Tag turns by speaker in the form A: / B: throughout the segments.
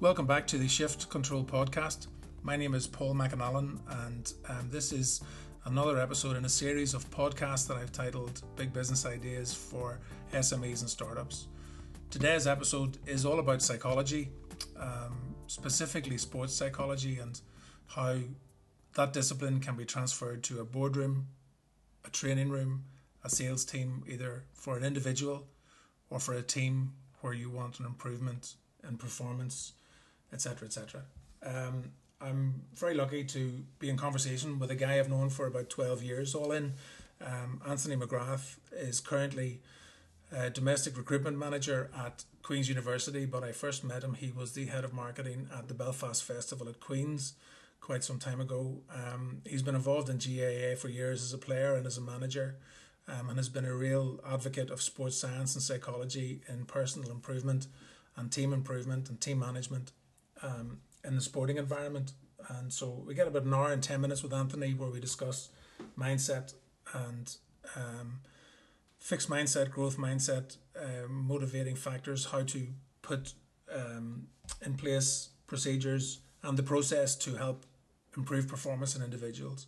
A: Welcome back to the Shift Control podcast. My name is Paul McAnallen, and um, this is another episode in a series of podcasts that I've titled Big Business Ideas for SMEs and Startups. Today's episode is all about psychology, um, specifically sports psychology, and how that discipline can be transferred to a boardroom, a training room, a sales team, either for an individual or for a team where you want an improvement in performance etc., etc. Um, I'm very lucky to be in conversation with a guy I've known for about 12 years, all in. Um, Anthony McGrath is currently a domestic recruitment manager at Queen's University, but I first met him. He was the head of marketing at the Belfast Festival at Queen's quite some time ago. Um, he's been involved in GAA for years as a player and as a manager, um, and has been a real advocate of sports science and psychology in personal improvement and team improvement and team management um, in the sporting environment. And so we get about an hour and 10 minutes with Anthony where we discuss mindset and um, fixed mindset, growth mindset, um, motivating factors, how to put um, in place procedures and the process to help improve performance in individuals.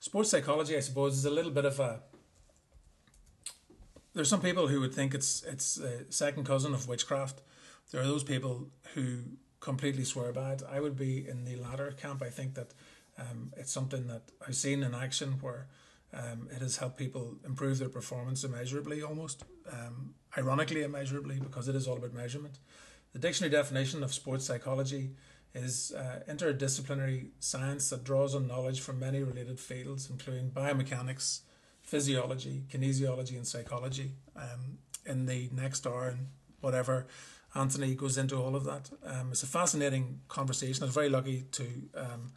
A: Sports psychology, I suppose, is a little bit of a. There's some people who would think it's it's a second cousin of witchcraft. There are those people who completely swear by it. I would be in the latter camp. I think that um, it's something that I've seen in action where um, it has helped people improve their performance immeasurably, almost. Um, ironically, immeasurably, because it is all about measurement. The dictionary definition of sports psychology is uh, interdisciplinary science that draws on knowledge from many related fields, including biomechanics, physiology, kinesiology, and psychology. Um, in the next hour and whatever, Anthony goes into all of that. Um, it's a fascinating conversation. I was very lucky to um,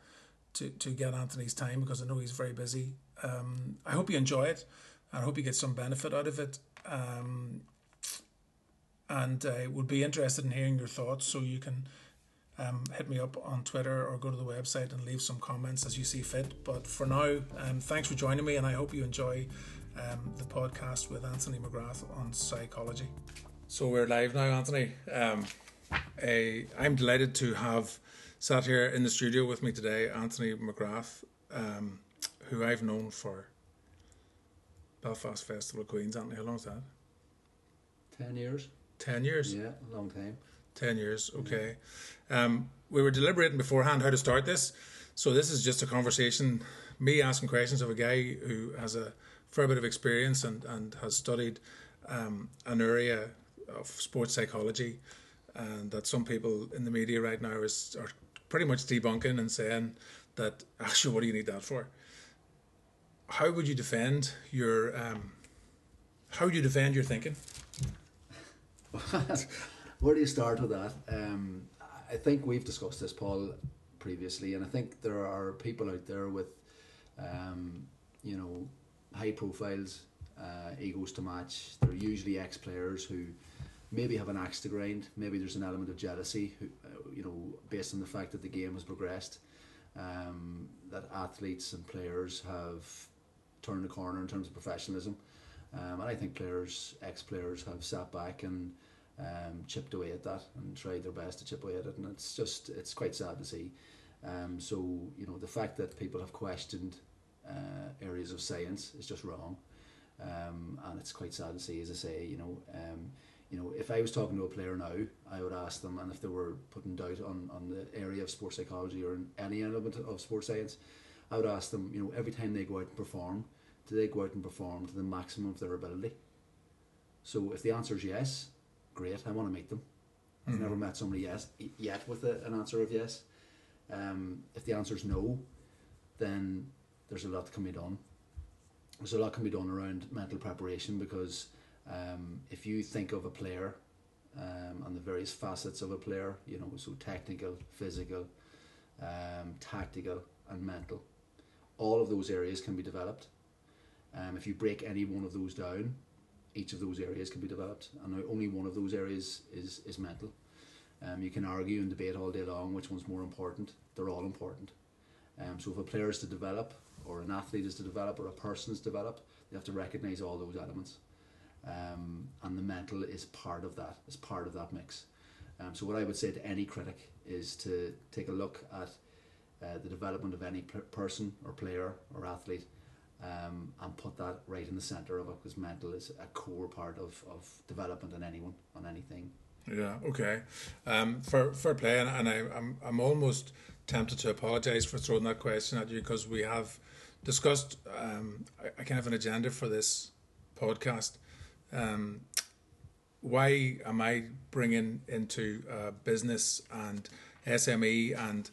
A: to to get Anthony's time because I know he's very busy. Um, I hope you enjoy it. I hope you get some benefit out of it. Um, and I would be interested in hearing your thoughts. So you can um, hit me up on Twitter or go to the website and leave some comments as you see fit. But for now, um, thanks for joining me, and I hope you enjoy the podcast with Anthony McGrath on psychology. So we're live now, Anthony. Um, a, I'm delighted to have sat here in the studio with me today, Anthony McGrath, um, who I've known for Belfast Festival of Queens. Anthony, how long is that?
B: Ten years.
A: Ten years.
B: Yeah, a long time.
A: Ten years. Okay. Um, we were deliberating beforehand how to start this, so this is just a conversation. Me asking questions of a guy who has a fair bit of experience and and has studied um, an area of sports psychology, and that some people in the media right now is are pretty much debunking and saying that actually, what do you need that for? How would you defend your um, how would you defend your thinking?
B: Where do you start with that? Um, I think we've discussed this, Paul, previously, and I think there are people out there with, um, you know, high profiles, uh, egos to match. They're usually ex players who maybe have an axe to grind. Maybe there's an element of jealousy, uh, you know, based on the fact that the game has progressed. Um, that athletes and players have turned the corner in terms of professionalism. Um, and I think players, ex players, have sat back and um, chipped away at that and tried their best to chip away at it. And it's just, it's quite sad to see. Um, so, you know, the fact that people have questioned uh, areas of science is just wrong. Um, and it's quite sad to see, as I say, you know, um, you know, if I was talking to a player now, I would ask them, and if they were putting doubt on, on the area of sports psychology or any element of sports science, I would ask them, you know, every time they go out and perform, do they go out and perform to the maximum of their ability? So if the answer is yes, great, I want to meet them. I've mm-hmm. never met somebody yes yet with a, an answer of yes. Um, if the answer is no, then there's a lot that can be done. There's a lot can be done around mental preparation because um, if you think of a player um, and the various facets of a player, you know, so technical, physical, um, tactical, and mental, all of those areas can be developed. Um, if you break any one of those down, each of those areas can be developed, and only one of those areas is is mental. Um, you can argue and debate all day long which one's more important. They're all important. Um, so if a player is to develop, or an athlete is to develop, or a person is to develop, they have to recognise all those elements um, and the mental is part of that. Is part of that mix. Um, so what I would say to any critic is to take a look at uh, the development of any person or player or athlete um, and put that right in the centre of it because mental is a core part of, of development in anyone on anything.
A: Yeah, okay. Um, for fair play, and, I, I'm, I'm almost tempted to apologise for throwing that question at you because we have discussed um, a, a kind of an agenda for this podcast. Um, why am I bringing into uh, business and SME and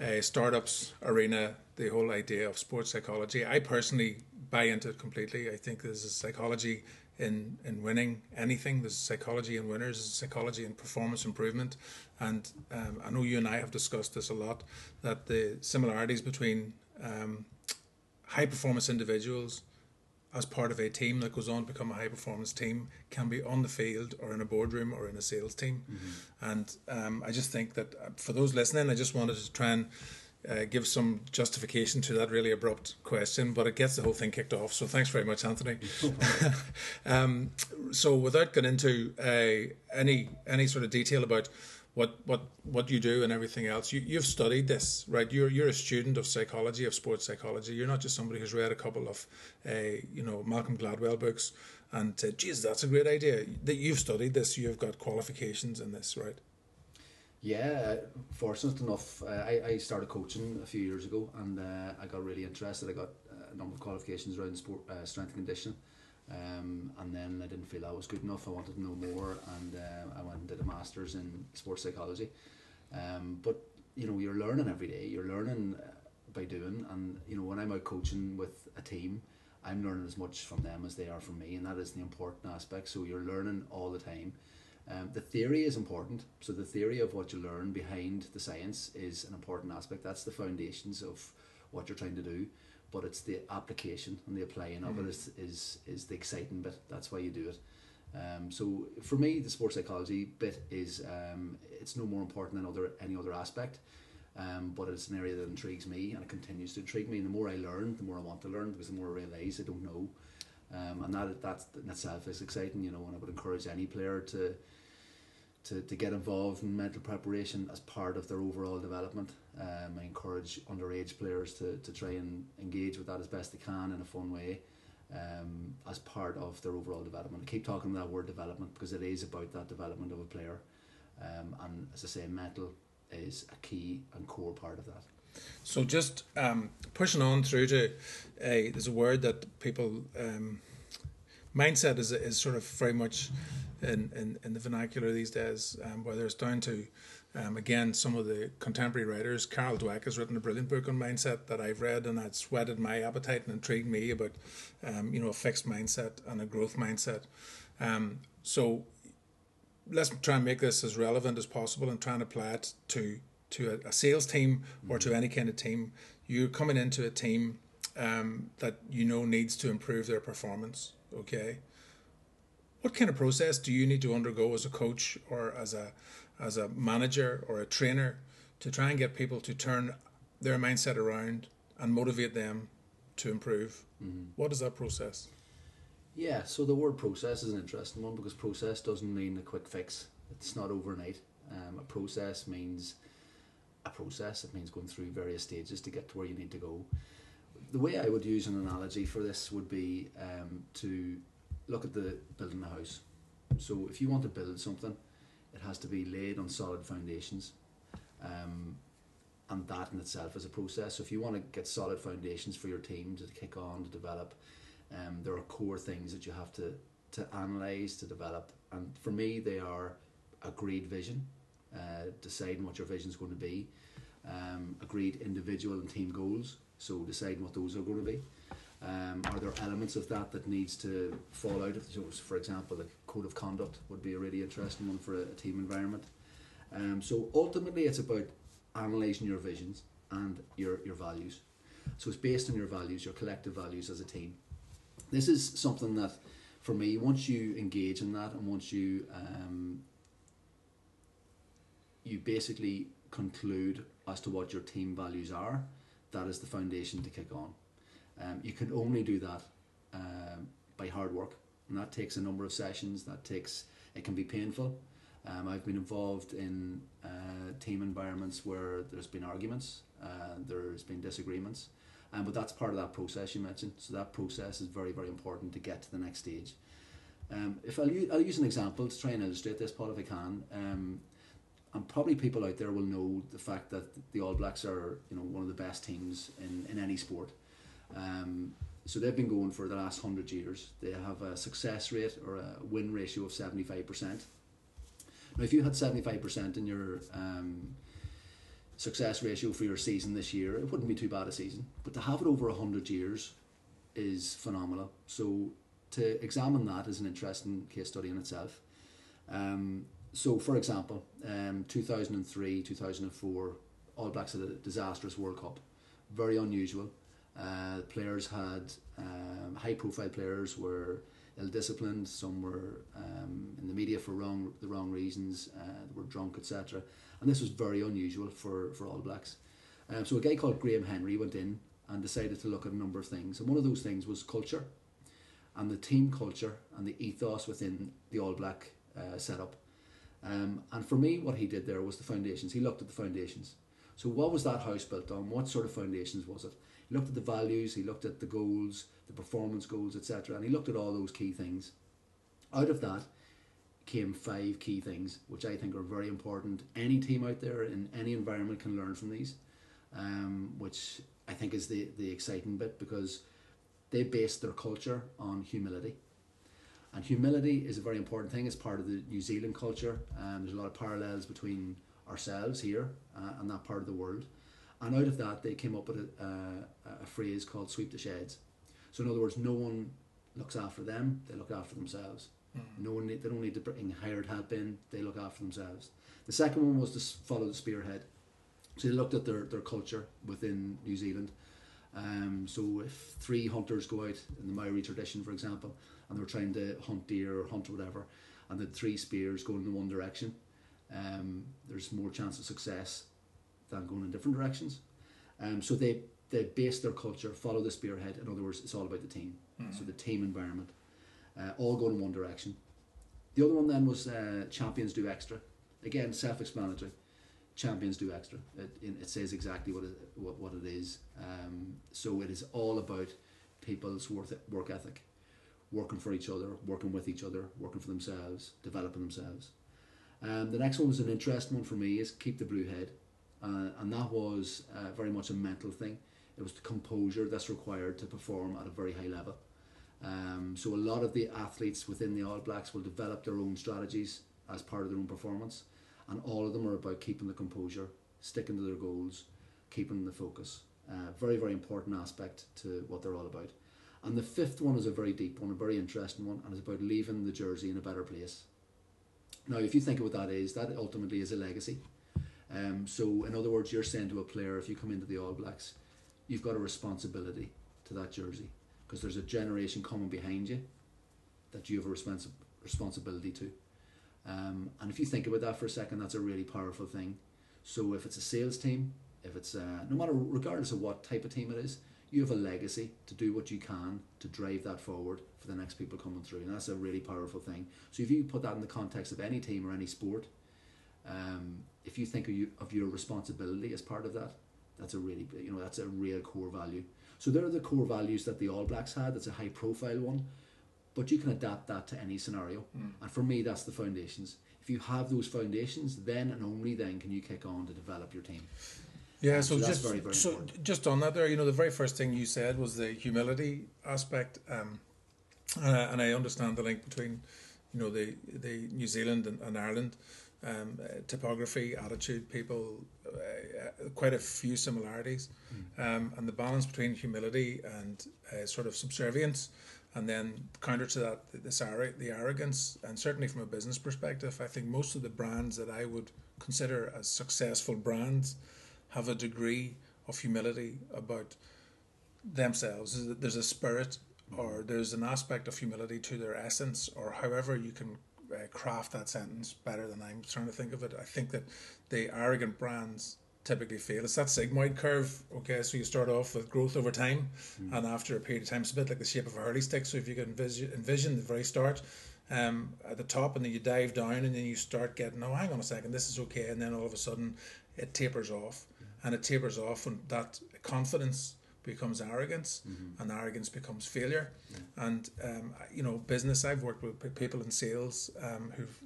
A: uh, startups arena the whole idea of sports psychology? I personally buy into it completely. I think there's a psychology in in winning anything. There's psychology in winners. There's psychology in performance improvement, and um, I know you and I have discussed this a lot. That the similarities between um, high performance individuals as part of a team that goes on to become a high performance team can be on the field or in a boardroom or in a sales team. Mm-hmm. And um, I just think that uh, for those listening, I just wanted to try and uh, give some justification to that really abrupt question, but it gets the whole thing kicked off. So thanks very much, Anthony. um, so without getting into uh, any any sort of detail about what what what you do and everything else. You you've studied this, right? You're you're a student of psychology, of sports psychology. You're not just somebody who's read a couple of, uh, you know, Malcolm Gladwell books and said, "Geez, that's a great idea." That you've studied this, you've got qualifications in this, right?
B: Yeah, fortunate enough, uh, I, I started coaching a few years ago, and uh, I got really interested. I got a number of qualifications around sport, uh, strength and conditioning. Um, and then I didn't feel that was good enough. I wanted to know more, and master's in sports psychology. Um, but you know, you're learning every day. You're learning uh, by doing, and you know, when I'm out coaching with a team, I'm learning as much from them as they are from me, and that is the important aspect. So you're learning all the time. Um, the theory is important. So the theory of what you learn behind the science is an important aspect. That's the foundations of what you're trying to do but it's the application and the applying mm. of it mm. is, is is the exciting bit. That's why you do it. Um, so for me, the sports psychology bit is um, it's no more important than other any other aspect. Um, but it's an area that intrigues me and it continues to intrigue me. And the more I learn, the more I want to learn because the more I realise I don't know. Um, and that that in itself is exciting, you know. And I would encourage any player to to, to get involved in mental preparation as part of their overall development. Um, I encourage underage players to, to try and engage with that as best they can in a fun way um, as part of their overall development. I keep talking about that word development because it is about that development of a player. Um, and as I say, mental is a key and core part of that.
A: So just um, pushing on through to, a there's a word that people, um, mindset is, is sort of very much in, in, in the vernacular these days, um, whether it's down to um, again, some of the contemporary writers, Carol Dweck has written a brilliant book on mindset that I've read, and that's whetted my appetite and intrigued me about, um, you know, a fixed mindset and a growth mindset. Um, so let's try and make this as relevant as possible and try and apply it to to a, a sales team or to any kind of team. You're coming into a team um, that you know needs to improve their performance. Okay, what kind of process do you need to undergo as a coach or as a as a manager or a trainer to try and get people to turn their mindset around and motivate them to improve. Mm-hmm. What is that process?
B: Yeah, so the word process is an interesting one because process doesn't mean a quick fix. It's not overnight. Um, a process means a process. It means going through various stages to get to where you need to go. The way I would use an analogy for this would be um, to look at the building a house. So if you want to build something, has to be laid on solid foundations. Um, and that in itself is a process. So if you want to get solid foundations for your team to kick on, to develop, um, there are core things that you have to, to analyse, to develop. And for me, they are agreed vision, uh, deciding what your vision is going to be, um, agreed individual and team goals, so deciding what those are going to be. Um, are there elements of that that needs to fall out of? So, for example, the code of conduct would be a really interesting one for a, a team environment. Um, so ultimately, it's about analysing your visions and your your values. So it's based on your values, your collective values as a team. This is something that, for me, once you engage in that and once you um, you basically conclude as to what your team values are, that is the foundation to kick on. Um, you can only do that um, by hard work, and that takes a number of sessions. That takes it can be painful, Um, I've been involved in uh, team environments where there's been arguments, uh, there's been disagreements, um, but that's part of that process you mentioned. So that process is very, very important to get to the next stage. Um, if I'll, u- I'll use an example to try and illustrate this, Paul, if I can. Um, and probably people out there will know the fact that the All Blacks are, you know, one of the best teams in, in any sport. Um, so they've been going for the last hundred years. They have a success rate or a win ratio of seventy five percent. Now, if you had seventy five percent in your um, success ratio for your season this year, it wouldn't be too bad a season. But to have it over hundred years is phenomenal. So to examine that is an interesting case study in itself. Um, so, for example, um, 2003, 2004, All Blacks had a disastrous World Cup. Very unusual. Uh, players had um, high profile players were ill disciplined, some were um, in the media for wrong the wrong reasons, uh, were drunk, etc. And this was very unusual for, for All Blacks. Um, so, a guy called Graham Henry went in and decided to look at a number of things. And one of those things was culture and the team culture and the ethos within the All Black uh, setup. Um, and for me, what he did there was the foundations. He looked at the foundations. So, what was that house built on? What sort of foundations was it? He looked at the values, he looked at the goals, the performance goals, etc., and he looked at all those key things. Out of that came five key things, which I think are very important. Any team out there in any environment can learn from these, um, which I think is the, the exciting bit because they based their culture on humility. And humility is a very important thing. It's part of the New Zealand culture. Um, there's a lot of parallels between ourselves here uh, and that part of the world. And out of that, they came up with a, uh, a phrase called sweep the sheds. So, in other words, no one looks after them, they look after themselves. Mm-hmm. No one, need, they don't need to bring hired help in, they look after themselves. The second one was to follow the spearhead. So, they looked at their, their culture within New Zealand um, so if three hunters go out in the Maori tradition, for example, and they're trying to hunt deer or hunt whatever, and the three spears going in the one direction, um, there's more chance of success than going in different directions. Um, so they they base their culture, follow the spearhead. In other words, it's all about the team. Mm-hmm. So the team environment, uh, all going in one direction. The other one then was uh, champions do extra. Again, self-explanatory champions do extra. It, it says exactly what it, what, what it is. Um, so it is all about people's work, work ethic, working for each other, working with each other, working for themselves, developing themselves. Um, the next one was an interesting one for me is keep the blue head, uh, and that was uh, very much a mental thing. It was the composure that's required to perform at a very high level. Um, so a lot of the athletes within the All Blacks will develop their own strategies as part of their own performance and all of them are about keeping the composure, sticking to their goals, keeping the focus. Uh, very, very important aspect to what they're all about. And the fifth one is a very deep one, a very interesting one, and it's about leaving the jersey in a better place. Now, if you think of what that is, that ultimately is a legacy. Um, so, in other words, you're saying to a player, if you come into the All Blacks, you've got a responsibility to that jersey because there's a generation coming behind you that you have a responsi- responsibility to. Um, and if you think about that for a second, that's a really powerful thing. So if it's a sales team, if it's uh, no matter regardless of what type of team it is, you have a legacy to do what you can to drive that forward for the next people coming through, and that's a really powerful thing. So if you put that in the context of any team or any sport, um, if you think of, you, of your responsibility as part of that, that's a really you know that's a real core value. So there are the core values that the All Blacks had. That's a high profile one but you can adapt that to any scenario. Mm. And for me, that's the foundations. If you have those foundations, then and only then can you kick on to develop your team.
A: Yeah, so, so just very, very so important. just on that there, you know, the very first thing you said was the humility aspect, um, and, I, and I understand the link between, you know, the the New Zealand and, and Ireland, um, uh, topography, attitude, people, uh, quite a few similarities, mm. um, and the balance between humility and uh, sort of subservience and then counter to that, this the arrogance, and certainly from a business perspective, I think most of the brands that I would consider as successful brands have a degree of humility about themselves. There's a spirit, or there's an aspect of humility to their essence, or however you can uh, craft that sentence better than I'm trying to think of it. I think that the arrogant brands typically fail. It's that sigmoid curve. Okay, so you start off with growth over time, mm. and after a period of time, it's a bit like the shape of a hurley stick. So if you can envision, envision the very start, um, at the top, and then you dive down, and then you start getting, oh, hang on a second, this is okay, and then all of a sudden it tapers off, and it tapers off, and that confidence becomes arrogance,
B: Mm-hmm.
A: and arrogance becomes failure. And um, you know, business. I've worked with people in sales um, who've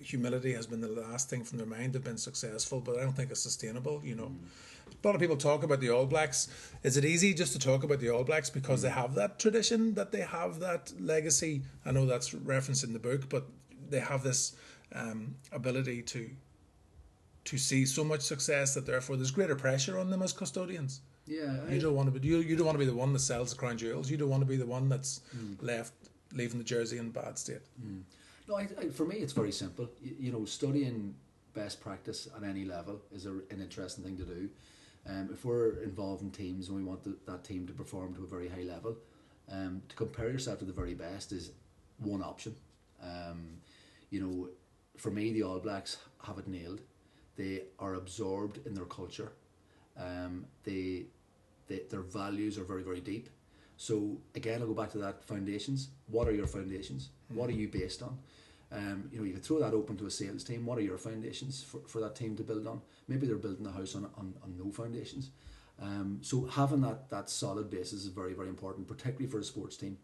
A: humility has been the last thing from their mind. They've been successful, but I don't think it's sustainable. You know, a lot of people talk about the All Blacks. Is it easy just to talk about the All Blacks because they have that tradition, that they have that legacy? I know that's referenced in the book, but they have this um, ability to to see so much success that therefore there's greater pressure on them as custodians.
B: Yeah, I-
A: You don't want to be you, you don't want to be the one that sells the crown jewels. You don't want to be the one that's left leaving the jersey in bad state.
B: No, I, I, for me, it's very simple. You, you know, studying best practice at any level is a, an interesting thing to do. Um, if we're involved in teams and we want the, that team to perform to a very high level, um, to compare yourself to the very best is one option. Um, you know, for me, the All Blacks have it nailed. They are absorbed in their culture. Um, they, they, their values are very, very deep. So again, I'll go back to that foundations. What are your foundations? What are you based on? Um, you know, you could throw that open to a sales team. What are your foundations for, for that team to build on? Maybe they're building a house on, on, on no foundations. Um, so having that, that solid basis is very, very important, particularly for a sports team,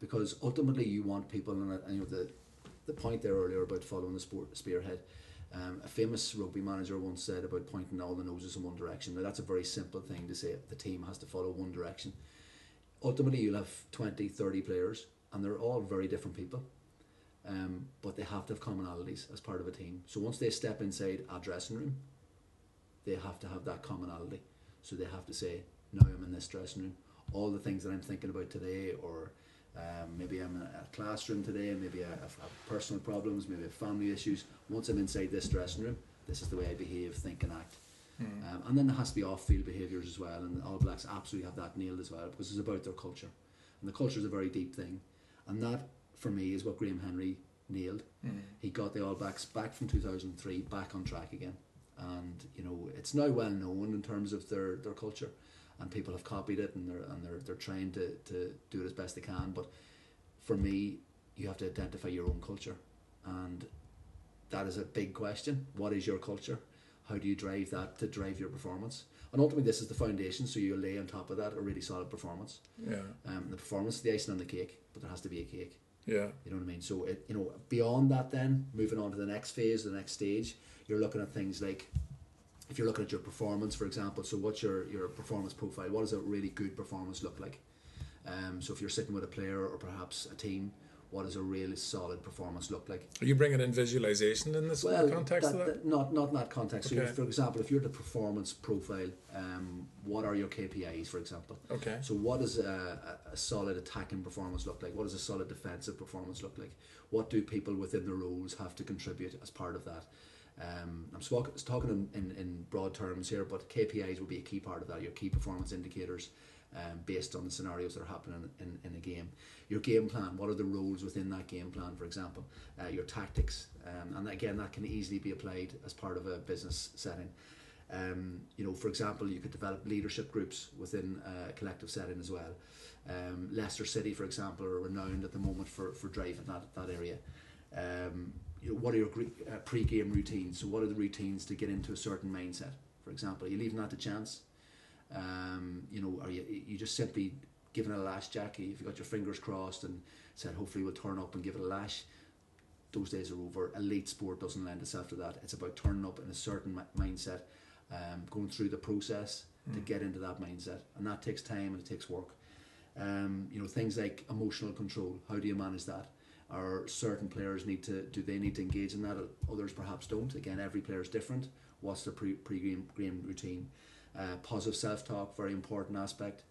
B: because ultimately you want people, and, and you know, the, the point there earlier about following the sport spearhead. Um, a famous rugby manager once said about pointing all the noses in one direction. Now that's a very simple thing to say. The team has to follow one direction. Ultimately, you'll have 20, 30 players, and they're all very different people. Um, but they have to have commonalities as part of a team. So once they step inside a dressing room, they have to have that commonality. So they have to say, "Now I'm in this dressing room. All the things that I'm thinking about today, or um, maybe I'm in a classroom today, maybe I have, personal problems, maybe I have family issues. Once I'm inside this dressing room, this is the way I behave, think, and act. Um, and then there has to be off-field behaviours as well, and the All Blacks absolutely have that nailed as well because it's about their culture, and the culture is a very deep thing, and that for me is what Graham Henry nailed. He got the All Blacks back from 2003 back on track again, and you know it's now well known in terms of their, their culture, and people have copied it and they're and they're they're trying to, to do it as best they can. But for me, you have to identify your own culture, and that is a big question. What is your culture? How do you drive that to drive your performance? And ultimately, this is the foundation. So you lay on top of that a really solid performance.
A: Yeah,
B: Um, the performance, the icing on the cake, but there has to be a cake.
A: yeah,
B: You know what I mean? So it, you know, beyond that, then moving on to the next phase, the next stage, you're looking at things like, if you're looking at your performance, for example. So what's your your performance profile? What does a really good performance look like? Um, so if you're sitting with a player or perhaps a team, what does a really solid performance look like?
A: Are you bringing in visualization in this
B: Well,
A: context
B: that,
A: of that?
B: not not in that context. So,
A: Okay.
B: for example, if you're the performance profile, um, what are your KPIs, for example?
A: Okay.
B: So, what does a, a solid attacking performance look like? What does a solid defensive performance look like? What do people within the roles have to contribute as part of that? Um, I'm talking in, in, in broad terms here, but KPIs will be a key part of that. Your key performance indicators, um, based on the scenarios that are happening in, in a game. Your game plan. What are the roles within that game plan? For example, uh, your tactics, um, and again, that can easily be applied as part of a business setting. Um, you know, for example, you could develop leadership groups within a collective setting as well. Um, Leicester City, for example, are renowned at the moment for, for driving that, that area. Um, you know, what are your uh, pre-game routines? So what are the routines to get into a certain mindset? For example, are you leaving that to chance? Um, you know, are you you just simply giving it a lash, Jackie? If you got your fingers crossed and said, hopefully we'll turn up and give it a lash, those days are over. Elite sport doesn't lend itself to that. It's about turning up in a certain mindset, um, going through the process to get into that mindset, and that takes time and it takes work. Um, you know, things like emotional control. How do you manage that? Or certain players need to do they need to engage in that? Others perhaps don't. Again, every player is different. What's their pre pre game routine? Uh, positive self talk, very important aspect.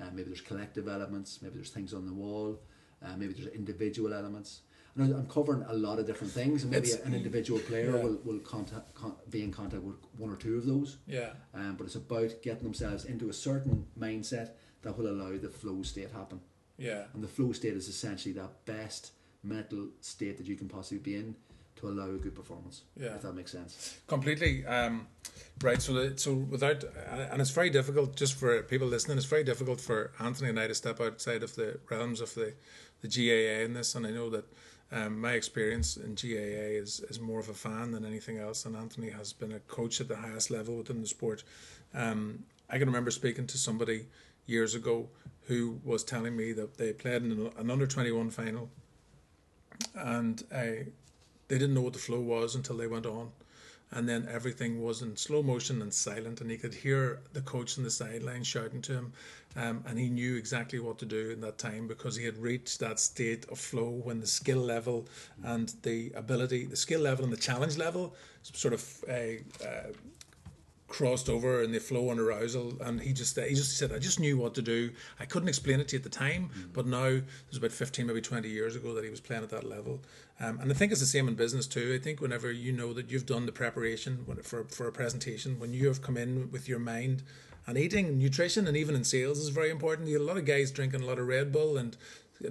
B: Uh, maybe there's collective elements. Maybe there's things on the wall. Uh, maybe there's individual elements. I'm covering a lot of different things, and maybe
A: It's-
B: an individual player
A: yeah.
B: will, will contact, con- be in contact with one or two of those.
A: Yeah.
B: Um, but it's about getting themselves into a certain mindset that will allow the flow state happen.
A: Yeah.
B: And the flow state is essentially that best mental state that you can possibly be in to allow a good performance.
A: Yeah.
B: If that makes sense.
A: completely um, right so that, so without and it's very difficult just for people listening it's very difficult for Anthony and I to step outside of the realms of the the GAA in this and I know that Um, my experience in GAA is, is more of a fan than anything else, and Anthony has been a coach at the highest level within the sport. Um, I can remember speaking to somebody years ago who was telling me that they played in an under 21 final and uh, they didn't know what the flow was until they went on. And then everything was in slow motion and silent and he could hear the coach on the sideline shouting to him um, and he knew exactly what to do in that time because he had reached that state of flow when the skill level and the ability the skill level and the challenge level sort of uh, uh, crossed over in the flow and arousal and he just he just said I just knew what to do. I couldn't explain it to you at the time mm. but now it was about 15 maybe 20 years ago that he was playing at that level. Um, and I think it's the same in business too. I think whenever you know that you've done the preparation for, for a presentation when you have come in with your mind and eating nutrition and even in sales is very important. You a lot of guys drinking a lot of Red Bull and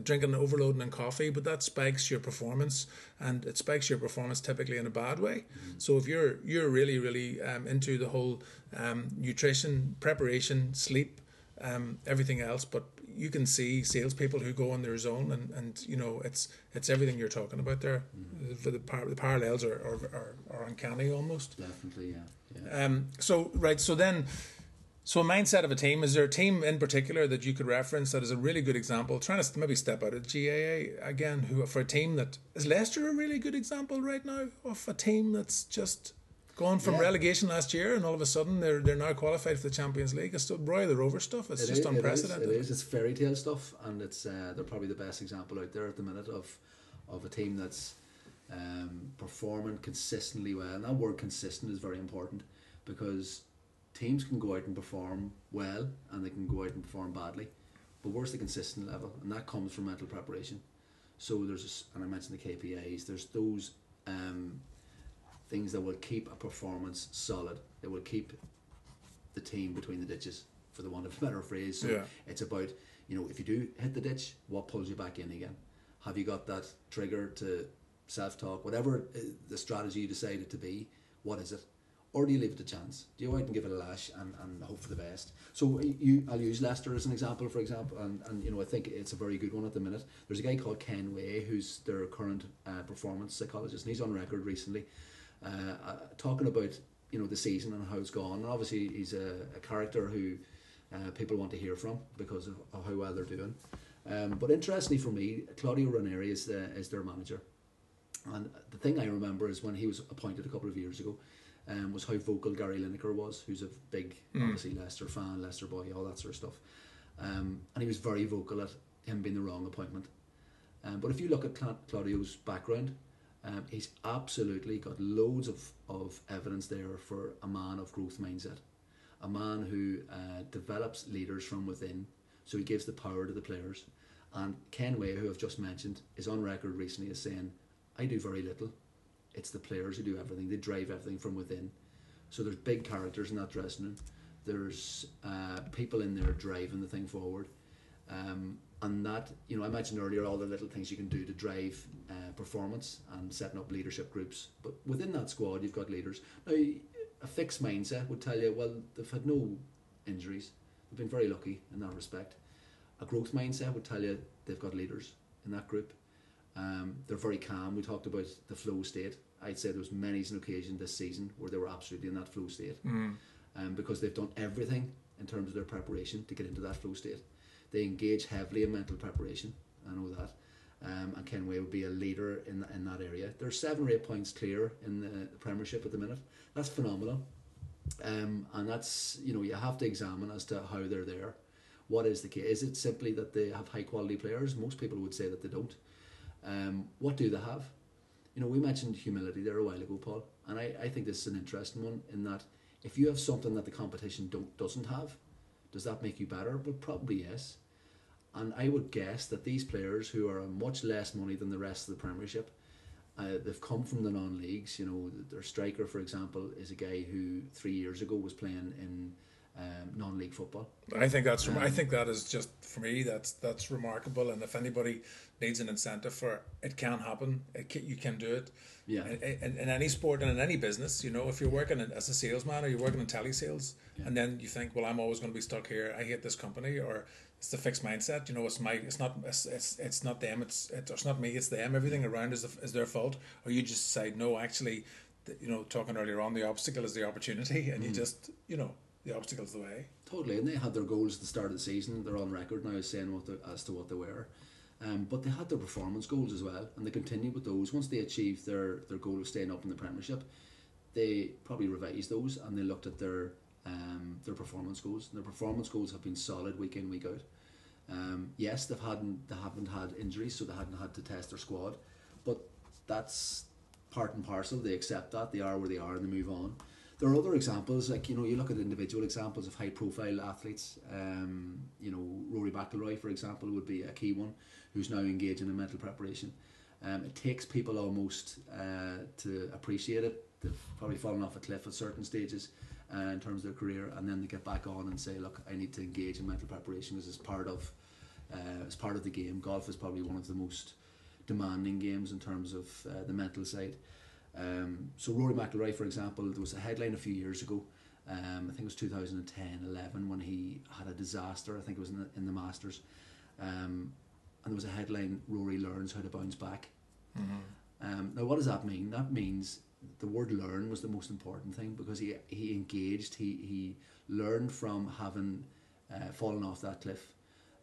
A: drinking and overloading and coffee, but that spikes your performance, and it spikes your performance typically in a bad way. Mm-hmm. So if you're you're really really um, into the whole um, nutrition, preparation, sleep, um, everything else, but you can see salespeople who go on their zone, and, and you know it's it's everything you're talking about there. Mm-hmm. The, the, par- the parallels are, are, are, are uncanny almost.
B: Definitely, yeah. yeah.
A: Um. So right. So then so, a mindset of a team, is there a team in particular that you could reference that is a really good example? Trying to maybe step out of GAA again, who for a team that is Leicester a really good example right now of a team that's just gone from yeah. relegation last year and all of a sudden they're they're now qualified for the Champions League. It's still Roy the Rover stuff. It's it just is, unprecedented.
B: It is, it is. It's fairy tale stuff, and it's uh, they're probably the best example out there at the minute of of a team that's um, performing consistently well. And that word consistent is very important because teams can go out and perform well and they can go out and perform badly, but where's the consistent level? And that comes from mental preparation. So there's, and I mentioned the KPIs, there's those um, things that will keep a performance solid. It will keep the team between the ditches, for the want of a better phrase. So yeah. it's about, you know, if you do hit the ditch, what pulls you back in again? Have you got that trigger to self talk, whatever uh, the strategy you decided to be? What is it? Or do you leave it to chance? Do you wait and give it a lash and, and hope for the best? So you, I'll use Leicester as an example, for example, and, and you know I think it's a very good one at the minute. There's a guy called Ken Way who's their current uh, performance psychologist, and he's on record recently uh, uh, talking about you know the season and how it's gone. And obviously he's a, a character who uh, people want to hear from because of, of how well they're doing. Um, but interestingly for me, Claudio Ranieri is is their manager, and the thing I remember is when he was appointed a couple of years ago um, was how vocal Gary Lineker was, who's a big, mm. obviously Leicester fan, Leicester boy, all that sort of stuff. Um, and he was very vocal at him being the wrong appointment. Um, but if you look at Cla- Claudio's background, um, he's absolutely got loads of, of evidence there for a man of growth mindset, a man who uh, develops leaders from within. So he gives the power to the players. And Ken Way, who I've just mentioned, is on record recently as saying, I do very little it's the players who do everything. They drive everything from within. So there's big characters in that dressing room. There's uh, people in there driving the thing forward. Um, and that, you know, I mentioned earlier all the little things you can do to drive uh, performance and setting up leadership groups. But within that squad, you've got leaders. Now, a fixed mindset would tell you, well, they've had no injuries. They've been very lucky in that respect. A growth mindset would tell you they've got leaders in that group. Um, they're very calm. We talked about the flow state. I'd say there was many an occasion this season where they were absolutely in that flow state, mm. um, because they've done everything in terms of their preparation to get into that flow state. They engage heavily in mental preparation. I know that. Um, and Ken Way would be a leader in in that area. They're seven or eight points clear in the, the Premiership at the minute. That's phenomenal, um, and that's you know you have to examine as to how they're there. What is the case? Is it simply that they have high quality players? Most people would say that they don't. Um, what do they have? You know, we mentioned humility there a while ago, Paul, and I, I think this is an interesting one in that if you have something that the competition don't doesn't have, does that make you better? Well, probably yes. And I would guess that these players who are much less money than the rest of the Premiership, uh, they've come from the non-leagues. You know, their striker, for example, is a guy who three years ago was playing in um, non-league football.
A: I think that's um, I think that is just for me that's that's remarkable. And if anybody needs an incentive for it, can happen. It can, you can do it.
B: Yeah.
A: In, in, in, any sport and in any business, you know, if you're working as a salesman or you're working in telesales, yeah. and then you think, well, I'm always going to be stuck here. I hate this company, or it's the fixed mindset. You know, it's my, it's not, it's, it's, it's not them. It's, it's not me. It's them. Everything around is the, is their fault. Or you just decide, no, actually, you know, talking earlier on, the obstacle is the opportunity, and mm. you just, you know, the obstacle's the way.
B: Totally, and they had their goals at the start of the season. They're on record now saying what as to what they were. Um, but they had their performance goals as well, and they continued with those. Once they achieved their, their goal of staying up in the Premiership, they probably revised those and they looked at their um, their performance goals. And their performance goals have been solid week in week out. Um, yes, they've hadn't they haven't had injuries, so they hadn't had to test their squad, but that's part and parcel. They accept that they are where they are and they move on. There are other examples, like you know, you look at individual examples of high profile athletes. Um, you know, Rory McIlroy, for example, would be a key one who's now engaging in mental preparation. Um, it takes people almost uh, to appreciate it. They've probably fallen off a cliff at certain stages uh, in terms of their career, and then they get back on and say, "Look, I need to engage in mental preparation because it's part of uh, as part of the game. Golf is probably one of the most demanding games in terms of uh, the mental side." Um, so Rory McIlroy, for example, there was a headline a few years ago. Um, I think it was 2010, 11 when he had a disaster. I think it was in the, in the Masters. Um, and there was a headline Rory learns how to bounce back. Mm-hmm. Um, now, what does that mean? That means the word learn was the most important thing because he, he engaged, he, he learned from having uh, fallen off that cliff.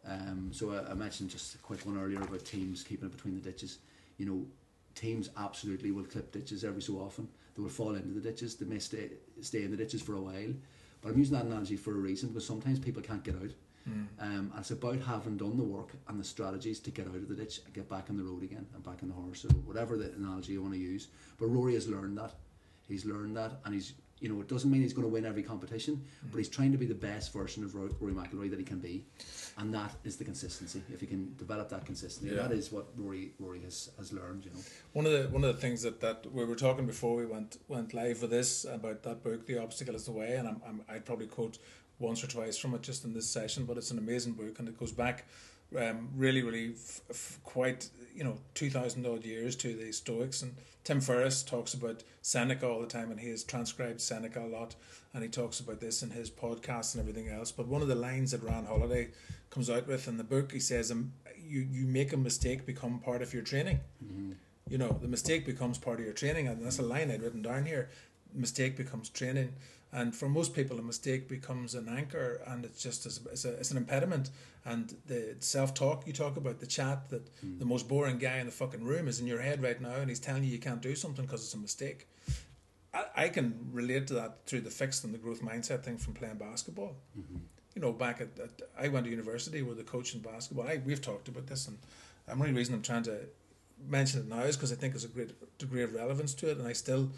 B: Um, so I, I, mentioned just a quick one earlier about teams keeping it between the ditches. You know, teams absolutely will clip ditches every so often. They will fall into the ditches. They may stay stay in the ditches for a while. But I'm using that analogy for a reason because sometimes people can't get out. Mm. Um, and it's about having done the work and the strategies to get out of the ditch and get back on the road again and back on the horse. So whatever the analogy you want to use. But Rory has learned that. He's learned that and he's you know, it doesn't mean he's going to win every competition, mm. but he's trying to be the best version of Rory, Rory McIlroy that he can be, and that is the consistency. If he can develop that consistency, yeah. that is what Rory Rory has, has learned. You know,
A: one of the one of the things that, that we were talking before we went went live with this about that book, The Obstacle Is the Way, and I'm, I'm I'd probably quote once or twice from it just in this session, but it's an amazing book and it goes back um, really, really f- f- quite, you know, 2,000 odd years to the Stoics. And Tim Ferriss talks about Seneca all the time and he has transcribed Seneca a lot and he talks about this in his podcast and everything else. But one of the lines that Ryan Holiday comes out with in the book, he says, um, you, you make a mistake become part of your training. Mm-hmm. You know, the mistake becomes part of your training. And that's a line I'd written down here. Mistake becomes training. And for most people, a mistake becomes an anchor, and it's just as it's, a, it's an impediment. And the self talk you talk about, the chat that mm. the most boring guy in the fucking room is in your head right now, and he's telling you you can't do something because it's a mistake. I, I can relate to that through the fixed and the growth mindset thing from playing basketball. Mm-hmm. You know, back at, at, I went to university with a coach in basketball. I, we've talked about this, and the only reason I'm trying to mention it now is because I think there's a great degree of relevance to it, and I still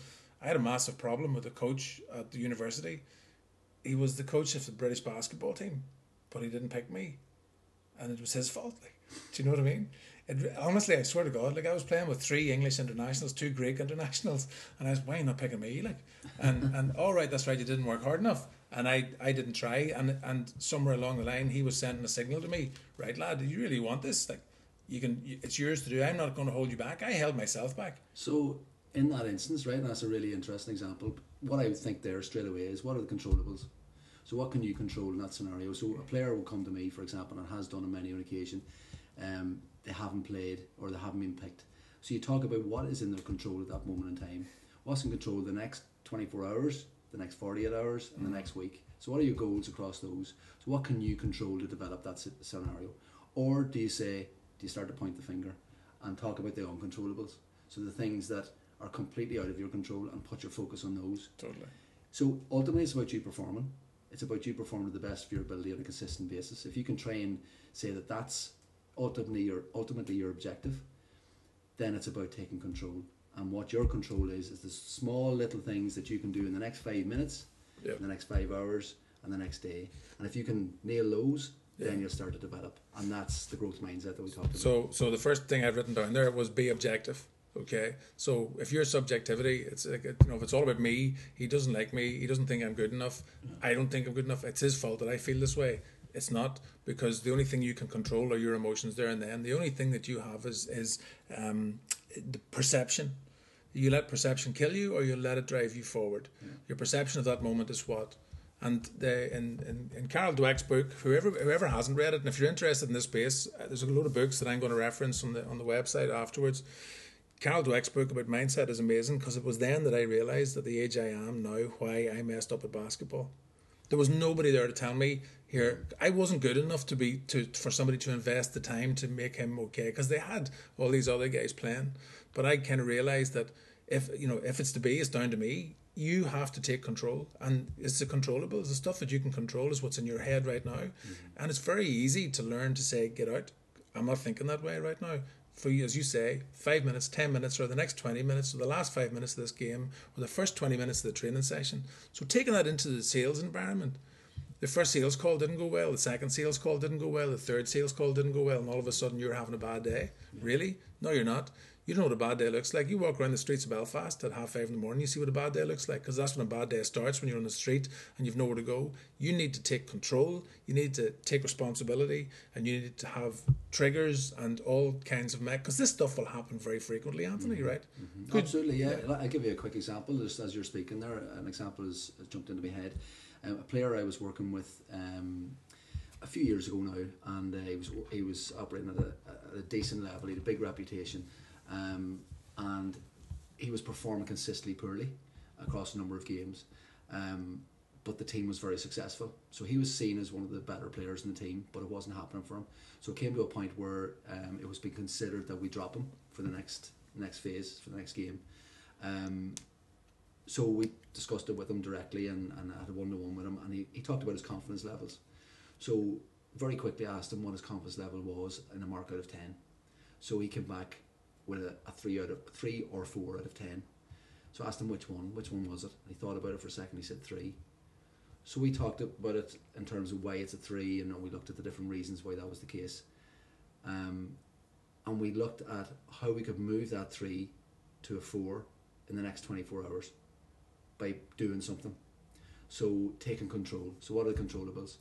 A: I had a massive problem with a coach at the university. He was the coach of the British basketball team, but he didn't pick me, and it was his fault. Like, do you know what I mean? It, honestly, I swear to God, like I was playing with three English internationals, two Greek internationals, and I was, why not picking me? Like, and and all right, that's right, you didn't work hard enough, and I I didn't try, and and somewhere along the line, he was sending a signal to me, right, lad, do you really want this? Like, you can, it's yours to do. I'm not going to hold you back. I held myself back.
B: So in that instance, right, and that's a really interesting example. What I would think there straight away is what are the controllables? So what can you control in that scenario? So a player will come to me, for example, and has done on many an occasion. Um, they haven't played or they haven't been picked. So you talk about what is in their control at that moment in time. What's in control the next 24 hours, the next 48 hours, and the mm. next week. So what are your goals across those? So what can you control to develop that scenario? Or do you say, do you start to point the finger and talk about the uncontrollables? So the things that are completely out of your control and put your focus on those.
A: Totally.
B: So ultimately, it's about you performing. It's about you performing to the best of your ability on a consistent basis. If you can try and say that that's ultimately your ultimately your objective, then it's about taking control. And what your control is is the small little things that you can do in the next five minutes, yep. in the next five hours, and the next day. And if you can nail those, yeah. then you'll start to develop. And that's the growth mindset that we talked about.
A: So, so the first thing I've written down there was be objective Okay, so if your subjectivity, it's like you know, if it's all about me, he doesn't like me, he doesn't think I'm good enough, I don't think I'm good enough. It's his fault that I feel this way. It's not because the only thing you can control are your emotions there and then. The only thing that you have is is um, the perception. You let perception kill you, or you let it drive you forward.
B: Yeah.
A: Your perception of that moment is what. And the, in, in, in Carol Dweck's book, whoever whoever hasn't read it, and if you're interested in this space, uh, there's a load of books that I'm going to reference on the on the website afterwards. Carol Dweck's book about mindset is amazing because it was then that I realized at the age I am now why I messed up at basketball. There was nobody there to tell me here I wasn't good enough to be to for somebody to invest the time to make him okay because they had all these other guys playing. But I kind of realized that if you know if it's to be, it's down to me. You have to take control, and it's the controllable. The stuff that you can control is what's in your head right now, mm-hmm. and it's very easy to learn to say, "Get out." I'm not thinking that way right now for you, as you say, five minutes, ten minutes, or the next twenty minutes, or the last five minutes of this game, or the first twenty minutes of the training session. So taking that into the sales environment, the first sales call didn't go well, the second sales call didn't go well, the third sales call didn't go well, and all of a sudden you're having a bad day. Really? No, you're not. You know what a bad day looks like. You walk around the streets of Belfast at half five in the morning, you see what a bad day looks like, because that's when a bad day starts when you're on the street and you've nowhere to go. You need to take control, you need to take responsibility, and you need to have triggers and all kinds of mech, because this stuff will happen very frequently, Anthony, mm-hmm. right?
B: Mm-hmm. Absolutely, yeah. yeah. I'll give you a quick example just as you're speaking there. An example has, jumped into my head. Um, a player I was working with. Um, a few years ago now, and uh, he was he was operating at a, at a decent level. He had a big reputation, um, and he was performing consistently poorly across a number of games. Um, but the team was very successful. So he was seen as one of the better players in the team, but it wasn't happening for him. So it came to a point where um, it was being considered that we drop him for the next next phase, for the next game. Um, so we discussed it with him directly and, and I had a one to one with him, and he, he talked about his confidence levels. So very quickly asked him what his confidence level was in a mark out of 10. So he came back with a, a three out of three or four out of ten. So I asked him which one, which one was it? And he thought about it for a second. He said three. So we talked about it in terms of why it's a three, and we looked at the different reasons why that was the case. Um, and we looked at how we could move that three to a four in the next 24 hours by doing something. So taking control. So what are the controllables?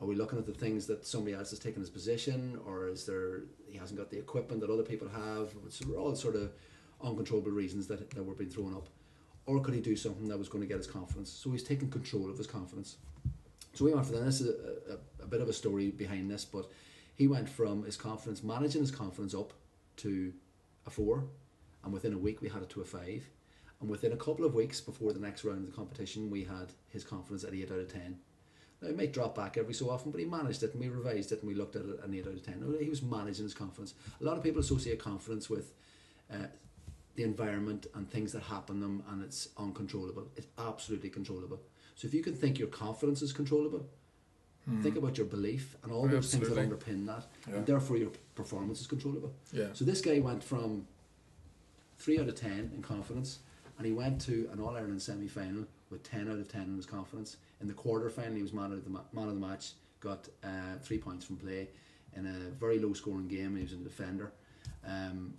B: Are we looking at the things that somebody else has taken his position, or is there he hasn't got the equipment that other people have? It's all sort of uncontrollable reasons that, that were being thrown up. Or could he do something that was going to get his confidence? So he's taking control of his confidence. So we went for this is a, a, a bit of a story behind this, but he went from his confidence, managing his confidence up to a four, and within a week we had it to a five. And within a couple of weeks before the next round of the competition, we had his confidence at 8 out of 10. Now, it might drop back every so often, but he managed it and we revised it and we looked at it an 8 out of 10. He was managing his confidence. A lot of people associate confidence with uh, the environment and things that happen them and it's uncontrollable. It's absolutely controllable. So if you can think your confidence is controllable, hmm. think about your belief and all those things that underpin that, yeah. and therefore your performance is controllable.
A: Yeah.
B: So this guy went from 3 out of 10 in confidence and he went to an All Ireland semi final with 10 out of 10 in his confidence. In the quarter final, he was man of the, ma- man of the match, got uh, three points from play in a very low scoring game. He was a defender. Um,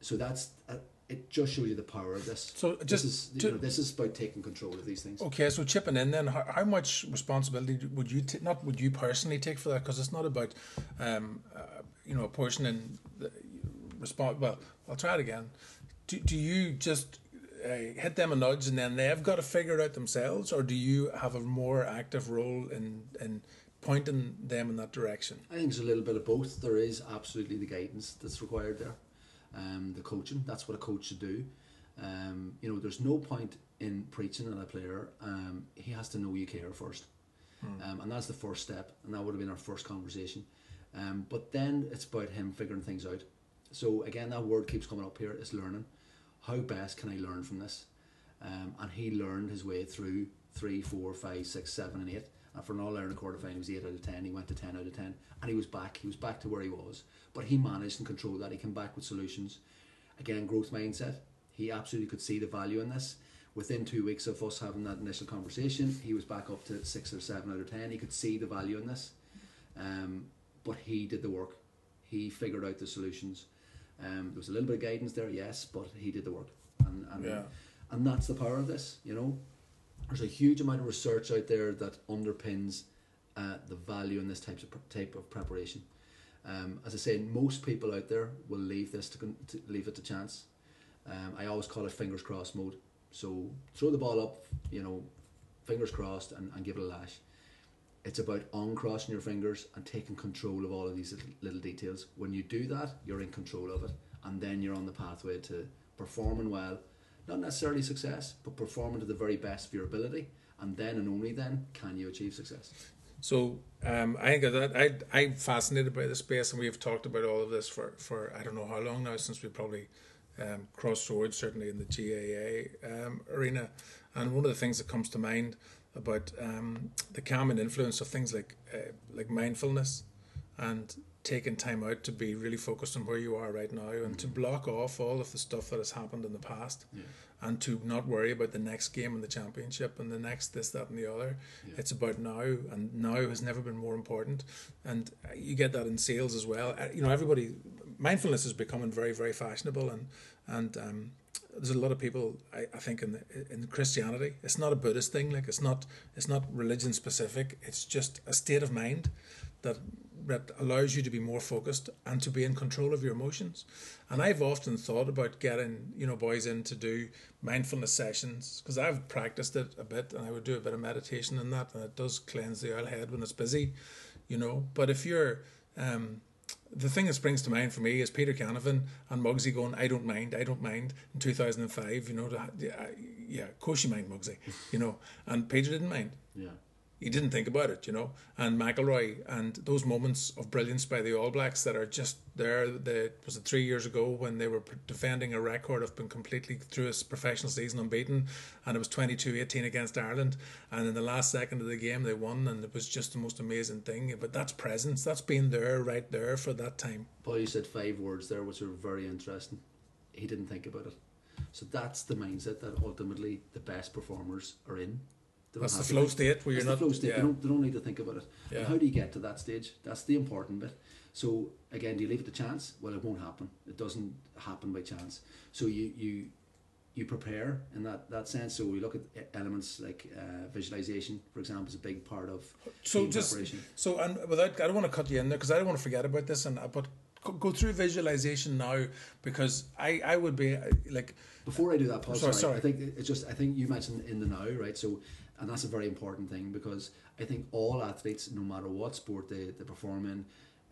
B: so that's uh, it. Just shows you the power of this.
A: So
B: just this is, to, know, this is about taking control of these things.
A: Okay, so chipping in then, how, how much responsibility would you t- not would you personally take for that? Because it's not about um, uh, you know apportioning the response. Well, I'll try it again. Do, do you just uh, hit them a nudge and then they've got to figure it out themselves, or do you have a more active role in in pointing them in that direction?
B: I think it's a little bit of both. There is absolutely the guidance that's required there, um, the coaching. That's what a coach should do. Um, you know, there's no point in preaching at a player. Um, he has to know you care first, um, and that's the first step. And that would have been our first conversation. Um, but then it's about him figuring things out. So again, that word keeps coming up here. Is learning how best can I learn from this? Um, and he learned his way through three, four, five, six, seven, and eight. And for an All Ireland quarter final, he was eight out of ten. He went to ten out of ten, and he was back. He was back to where he was, but he managed and controlled that. He came back with solutions. Again, growth mindset. He absolutely could see the value in this. Within two weeks of us having that initial conversation, he was back up to six or seven out of ten. He could see the value in this, um, but he did the work. He figured out the solutions Um, there was a little bit of guidance there, yes, but he did the work, and and,
A: Yeah.
B: and that's the power of this. You know, there's a huge amount of research out there that underpins uh, the value in this type of type of preparation. Um, as I say, most people out there will leave this to, to leave it to chance. Um, I always call it fingers crossed mode. So throw the ball up, you know, fingers crossed, and, and give it a lash. It's about uncrossing your fingers and taking control of all of these little, details. When you do that, you're in control of it, and then you're on the pathway to performing well. Not necessarily success, but performing to the very best of your ability, and then and only then can you achieve success.
A: So um, I think that I I'm fascinated by the space, and we have talked about all of this for, for I don't know how long now since we probably um, crossed swords, certainly in the GAA um, arena. And one of the things that comes to mind about um, the calming influence of things like uh, like mindfulness and taking time out to be really focused on where you are right now and to block off all of the stuff that has happened in the past
B: Yeah.
A: and to not worry about the next game in the championship and the next this that and the other
B: Yeah.
A: it's about now and now has never been more important and uh, you get that in sales as well Uh, you know everybody mindfulness is becoming very very fashionable and and um, there's a lot of people I, I think in the, in Christianity it's not a Buddhist thing like it's not it's not religion specific it's just a state of mind that that allows you to be more focused and to be in control of your emotions. And I've often thought about getting you know boys in to do mindfulness sessions because I've practiced it a bit and I would do a bit of meditation in that and it does cleanse the oil head when it's busy, you know. But if you're um, the thing that springs to mind for me is Peter Canavan and Muggsy going, I don't mind, I don't mind in 2005, you know, yeah, of course you mind Muggsy, you know, and Peter didn't mind
B: Yeah.
A: He didn't think about it, you know. And McElroy and those moments of brilliance by the All Blacks that are just there. The was it three years ago when they were defending a record of being completely through his professional season unbeaten, and it was 22-18 against Ireland, and in the last second of the game they won, and it was just the most amazing thing. But that's presence. That's being there, right there for that time.
B: Paul, you said five words there, which are very interesting. He didn't think about it. So that's the mindset that ultimately the best performers are in.
A: That's the flow state where you're
B: the
A: not.
B: flow state.
A: yeah.
B: They, don't, they don't need to think about it.
A: Yeah.
B: And how do you get to that stage? That's the important bit. So again, do you leave it to chance? Well, it won't happen. It doesn't happen by chance. So you you you prepare in that, that sense. So we look at elements like uh, visualization, for example, is a big part of
A: So just
B: preparation.
A: So, and without, I don't want to cut you in there because I don't want to forget about this. And uh, but go- through visualization now because I I would be uh, like
B: Before I do that, Paul,
A: Sorry,
B: sorry,
A: sorry.
B: I think it's just I think you mentioned in the now, right? So, and that's a very important thing because I think all athletes, no matter what sport they, they perform in,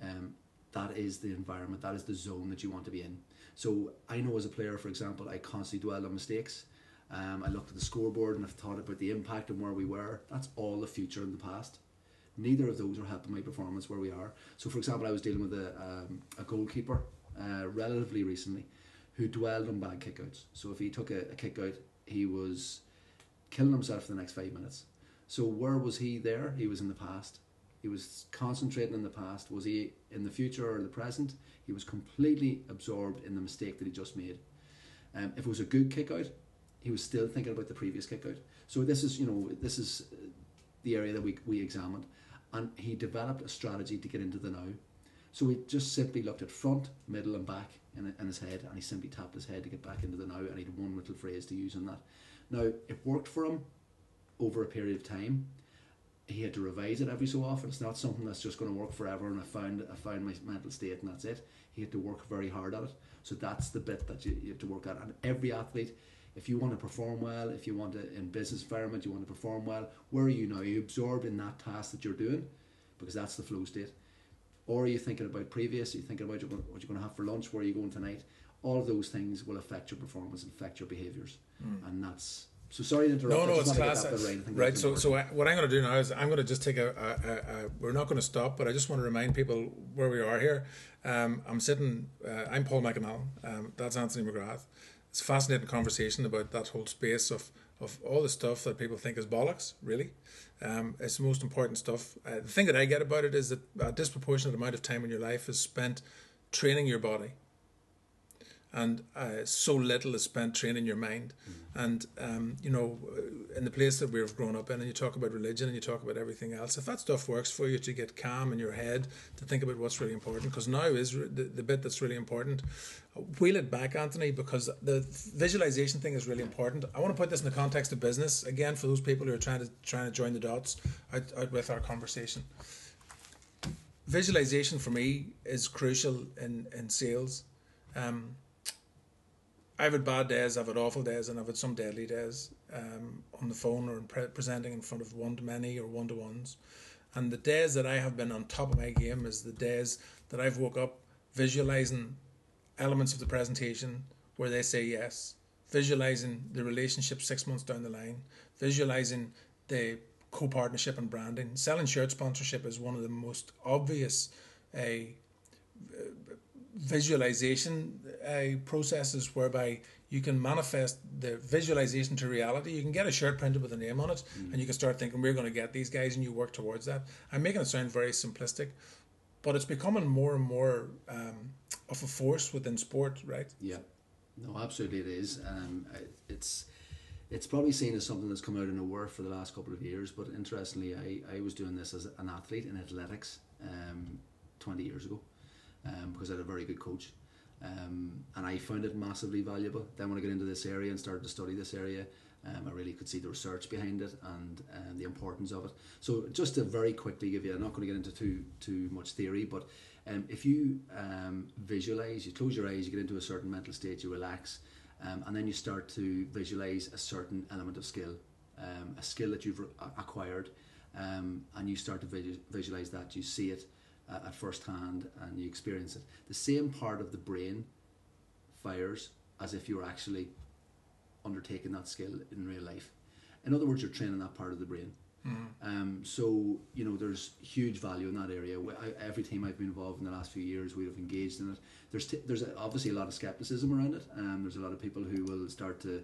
B: um, that is the environment, that is the zone that you want to be in. So, I know as a player, for example, I constantly dwell on mistakes. Um, I looked at the scoreboard and I've thought about the impact and where we were. That's all the future and the past. Neither of those are helping my performance where we are. So, for example, I was dealing with a, um, a goalkeeper uh, relatively recently who dwelled on bad kickouts. So if he took a, a kick out, he was killing himself for the next five minutes. So where was he there? He was in the past. He was concentrating in the past. Was he in the future or the present? He was completely absorbed in the mistake that he just made. Um, if it was a good kick out, he was still thinking about the previous kick out. So this is, you know, this is uh, the area that we, we examined. And he developed a strategy to get into the now. So he just simply looked at front, middle, and back in, in his head, and he simply tapped his head to get back into the now, and he had one little phrase to use on that. Now, it worked for him over a period of time. He had to revise it every so often. It's not something that's just going to work forever, and I found I found my mental state, and that's it. He had to work very hard at it. So that's the bit that you, you have to work at. And every athlete, if you want to perform well, if you want to in business environment, you want to perform well. Where are you now? Are you absorbed in that task that you're doing, because that's the flow state or are you thinking about previous? Are you thinking about what you're going to have for lunch? Where are you going tonight? All of those things will affect your performance and affect your behaviours, and that's so. Sorry to interrupt.
A: No, no, it's class.
B: right. I think
A: Right.
B: that's
A: So, so. I, what I'm going to do now is I'm going to just take a, a, a, a. We're not going to stop, but I just want to remind people where we are here. Um, I'm sitting. Uh, I'm Paul McAnallen. Um, that's Anthony McGrath. It's a fascinating conversation about that whole space of of all the stuff that people think is bollocks. Really, um, it's the most important stuff. Uh, the thing that I get about it is that a disproportionate amount of time in your life is spent training your body and uh, so little is spent training your mind. Mm. And um, you know, in the place that we've grown up in, and you talk about religion and you talk about everything else. If that stuff works for you to get calm in your head, to think about what's really important, because now is the, the bit that's really important. Wheel it back, Anthony, because the visualization thing is really important. I want to put this in the context of business again for those people who are trying to trying to join the dots out, out with our conversation. Visualization for me is crucial in in sales. Um, I've had bad days, I've had awful days, and I've had some deadly days um, on the phone or pre- presenting in front of one to many or one to ones. And the days that I have been on top of my game is the days that I've woke up visualizing elements of the presentation where they say yes, visualizing the relationship six months down the line, visualizing the co-partnership and branding. Selling shirt sponsorship is one of the most obvious uh, visualization uh, processes whereby you can manifest the visualization to reality. You can get a shirt printed with a name on it, mm. and you can start thinking, "We're going to get these guys," and you work towards that. I'm making it sound very simplistic, but it's becoming more and more um, of a force within sport, right?
B: Yeah, no, absolutely, it is. Um, it's it's probably seen as something that's come out in of nowhere for the last couple of years. But interestingly, I, I was doing this as an athlete in athletics um, 20 years ago um, because I had a very good coach. Um, and I found it massively valuable. Then when I got into this area and started to study this area, um, I really could see the research behind it and um, the importance of it. So just to very quickly give you, I'm not going to get into too too much theory, but um, if you um, visualize, you close your eyes, you get into a certain mental state, you relax, um, and then you start to visualize a certain element of skill, a skill that you've re- acquired, and you start to visu- visualize that, you see it uh, at first hand and you experience it. The same part of the brain fires as if you were actually undertaking that skill in real life. In other words, you're training that part of the brain. Mm-hmm. Um, so you know, there's huge value in that area. I, every time I've been involved in the last few years, we have engaged in it. There's t- there's obviously a lot of skepticism around it. Um, there's a lot of people who will start to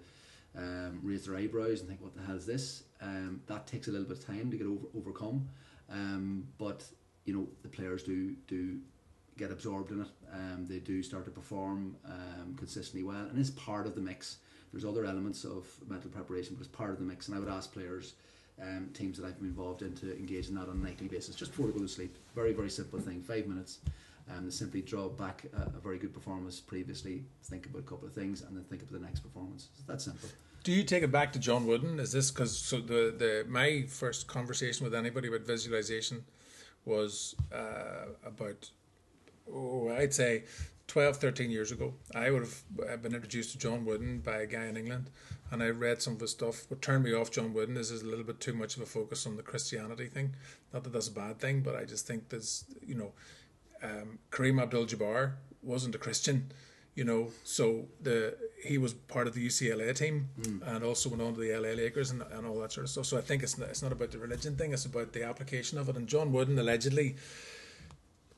B: um, raise their eyebrows and think, "What the hell is this?" Um, that takes a little bit of time to get over, overcome. Um, but you know, the players do do get absorbed in it. Um, they do start to perform um, consistently well, and it's part of the mix. There's other elements of mental preparation, but it's part of the mix. And I would ask players, um, teams that I've been involved in, to engage in that on a nightly basis, just before they go to sleep. Very, very simple thing. Five minutes. Um, simply draw back a, a, very good performance previously, think about a couple of things, and then think about the next performance. It's that simple.
A: Do you take it back to John Wooden? Is this because so the the my first conversation with anybody about visualization was uh, about, oh, I'd say 12, 13 years ago. I would have been introduced to John Wooden by a guy in England, and I read some of his stuff. What turned me off John Wooden is there's a little bit too much of a focus on the Christianity thing. Not that that's a bad thing, but I just think there's, you know, um, Kareem Abdul Jabbar wasn't a Christian you know, so the he was part of the UCLA team mm. and also went on to the LA Lakers and, and all that sort of stuff. So I think it's not, it's not about the religion thing; it's about the application of it. And John Wooden allegedly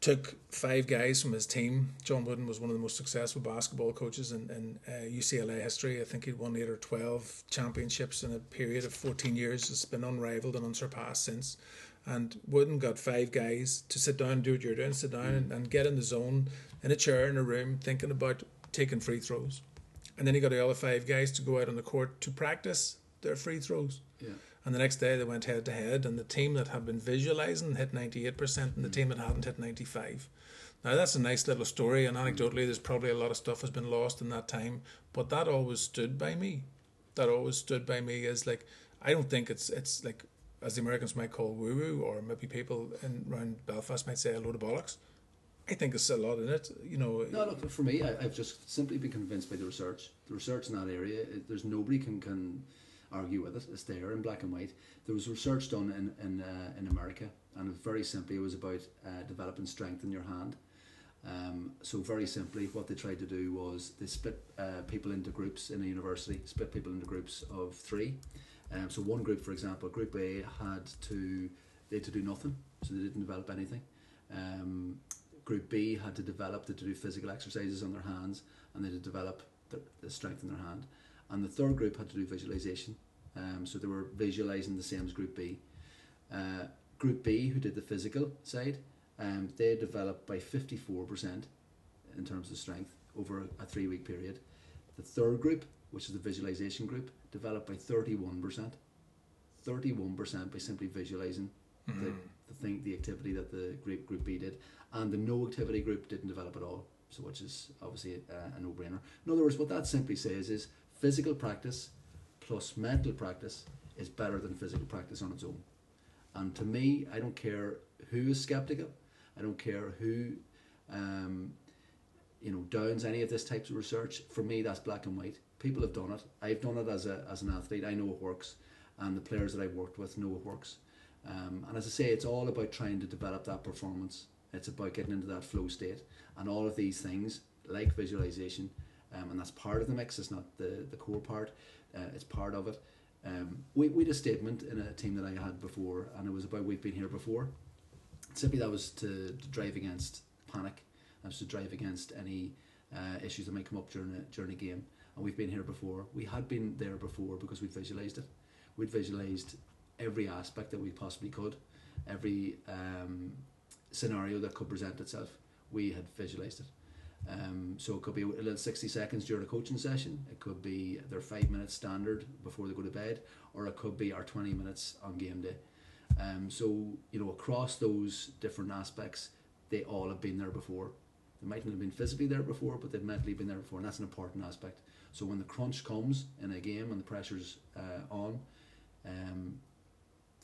A: took five guys from his team. John Wooden was one of the most successful basketball coaches in, in uh, UCLA history. I think he'd won eight or 12 championships in a period of 14 years. It's been unrivaled and unsurpassed since. And Wooden got five guys to sit down and do what you're doing, sit down mm. and, and get in the zone in a chair in a room thinking about taking free throws. And then he got the other five guys to go out on the court to practice their free throws.
B: Yeah.
A: And the next day they went head to head, and the team that had been visualizing hit 98%, and the mm. team that hadn't hit 95 Now, that's a nice little story, and anecdotally, there's probably a lot of stuff has been lost in that time, but that always stood by me. That always stood by me as like, I don't think it's it's like, as the Americans might call woo woo, or maybe people in around Belfast might say a load of bollocks. I think there's a lot in it. You know.
B: No, look for me, I, have just simply been convinced by the research. The research in that area, it, there's nobody can can argue with it. It's there in black and white. There was research done in in uh, in America, and very simply, it was about uh, developing strength in your hand. Um, so very simply, what they tried to do was they split uh, people into groups in a university, split people into groups of three. Um, so one group, for example, Group A had to they had to do nothing, so they didn't develop anything. Um, Group B had to develop they to do physical exercises on their hands and they had to develop the, the strength in their hand. And the third group had to do visualization. Um, so they were visualizing the same as Group B. Uh, group B, who did the physical side, um, they developed by 54% in terms of strength, over a, a three week period. The third group, which is the visualization group, developed by 31%. 31% by simply visualizing
A: Mm-hmm.
B: the, the thing, the activity that the group group B did, and the no activity group didn't develop at all. So, which is obviously a, a no brainer. In other words, what that simply says is physical practice plus mental practice is better than physical practice on its own. And to me, I don't care who is skeptical. I don't care who, um, you know, downs any of this types of research. For me, that's black and white. People have done it. I've done it as a as an athlete. I know it works, and the players that I've worked with know it works. Um, and as I say, it's all about trying to develop that performance. It's about getting into that flow state, and all of these things like visualization, um, and that's part of the mix. It's not the the core part. Uh, it's part of it. Um, we we had a statement in a team that I had before, and it was about we've been here before. Simply, that was to, to drive against panic. That was to drive against any uh, issues that might come up during a during a game. And we've been here before. We had been there before because we'd visualized it. We'd visualized every aspect that we possibly could, every um, scenario that could present itself. We had visualized it. Um, so it could be a little 60 seconds during a coaching session, it could be their five minutes standard before they go to bed, or it could be our 20 minutes on game day. Um, so, you know, across those different aspects, they all have been there before. They mightn't have been physically there before, but they've mentally been there before, and that's an important aspect. So when the crunch comes in a game and the pressure's uh, on, um,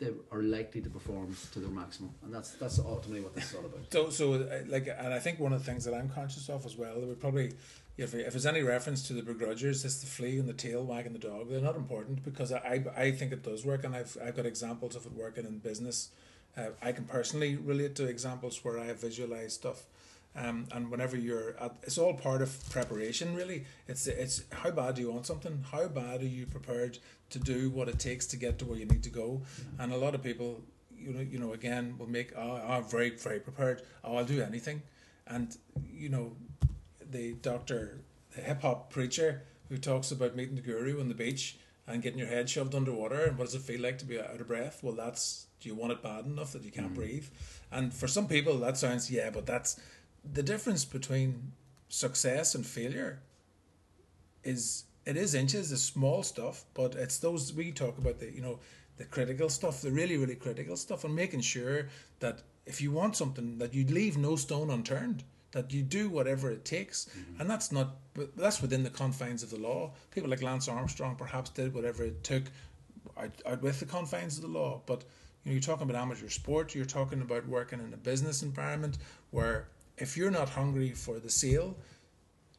B: they are likely to perform to their maximum, and that's that's ultimately what this is all about.
A: So, so uh, like, and I think one of the things that I'm conscious of as well, that we probably, if, if there's any reference to the begrudgers, it's the flea and the tail wagging the dog. They're not important because I, I think it does work, and I've, I've got examples of it working in business. Uh, I can personally relate to examples where I have visualized stuff. Um, and whenever you're at, it's all part of preparation really. It's it's how bad do you want something? How bad are you prepared to do what it takes to get to where you need to go? And a lot of people you know you know again will make oh, I'm very very prepared. Oh I'll do anything. And you know the doctor the hip hop preacher who talks about meeting the guru on the beach and getting your head shoved underwater and what does it feel like to be out of breath? Well that's do you want it bad enough that you can't
B: Mm.
A: breathe? And for some people that sounds yeah but that's the difference between success and failure is it is inches, it's small stuff, but it's those we talk about the you know the critical stuff, the really really critical stuff, and making sure that if you want something, that you leave no stone unturned, that you do whatever it takes, mm-hmm. and that's not that's within the confines of the law. People like Lance Armstrong perhaps did whatever it took out, out with the confines of the law, but you know you're talking about amateur sport, you're talking about working in a business environment where if you're not hungry for the sale,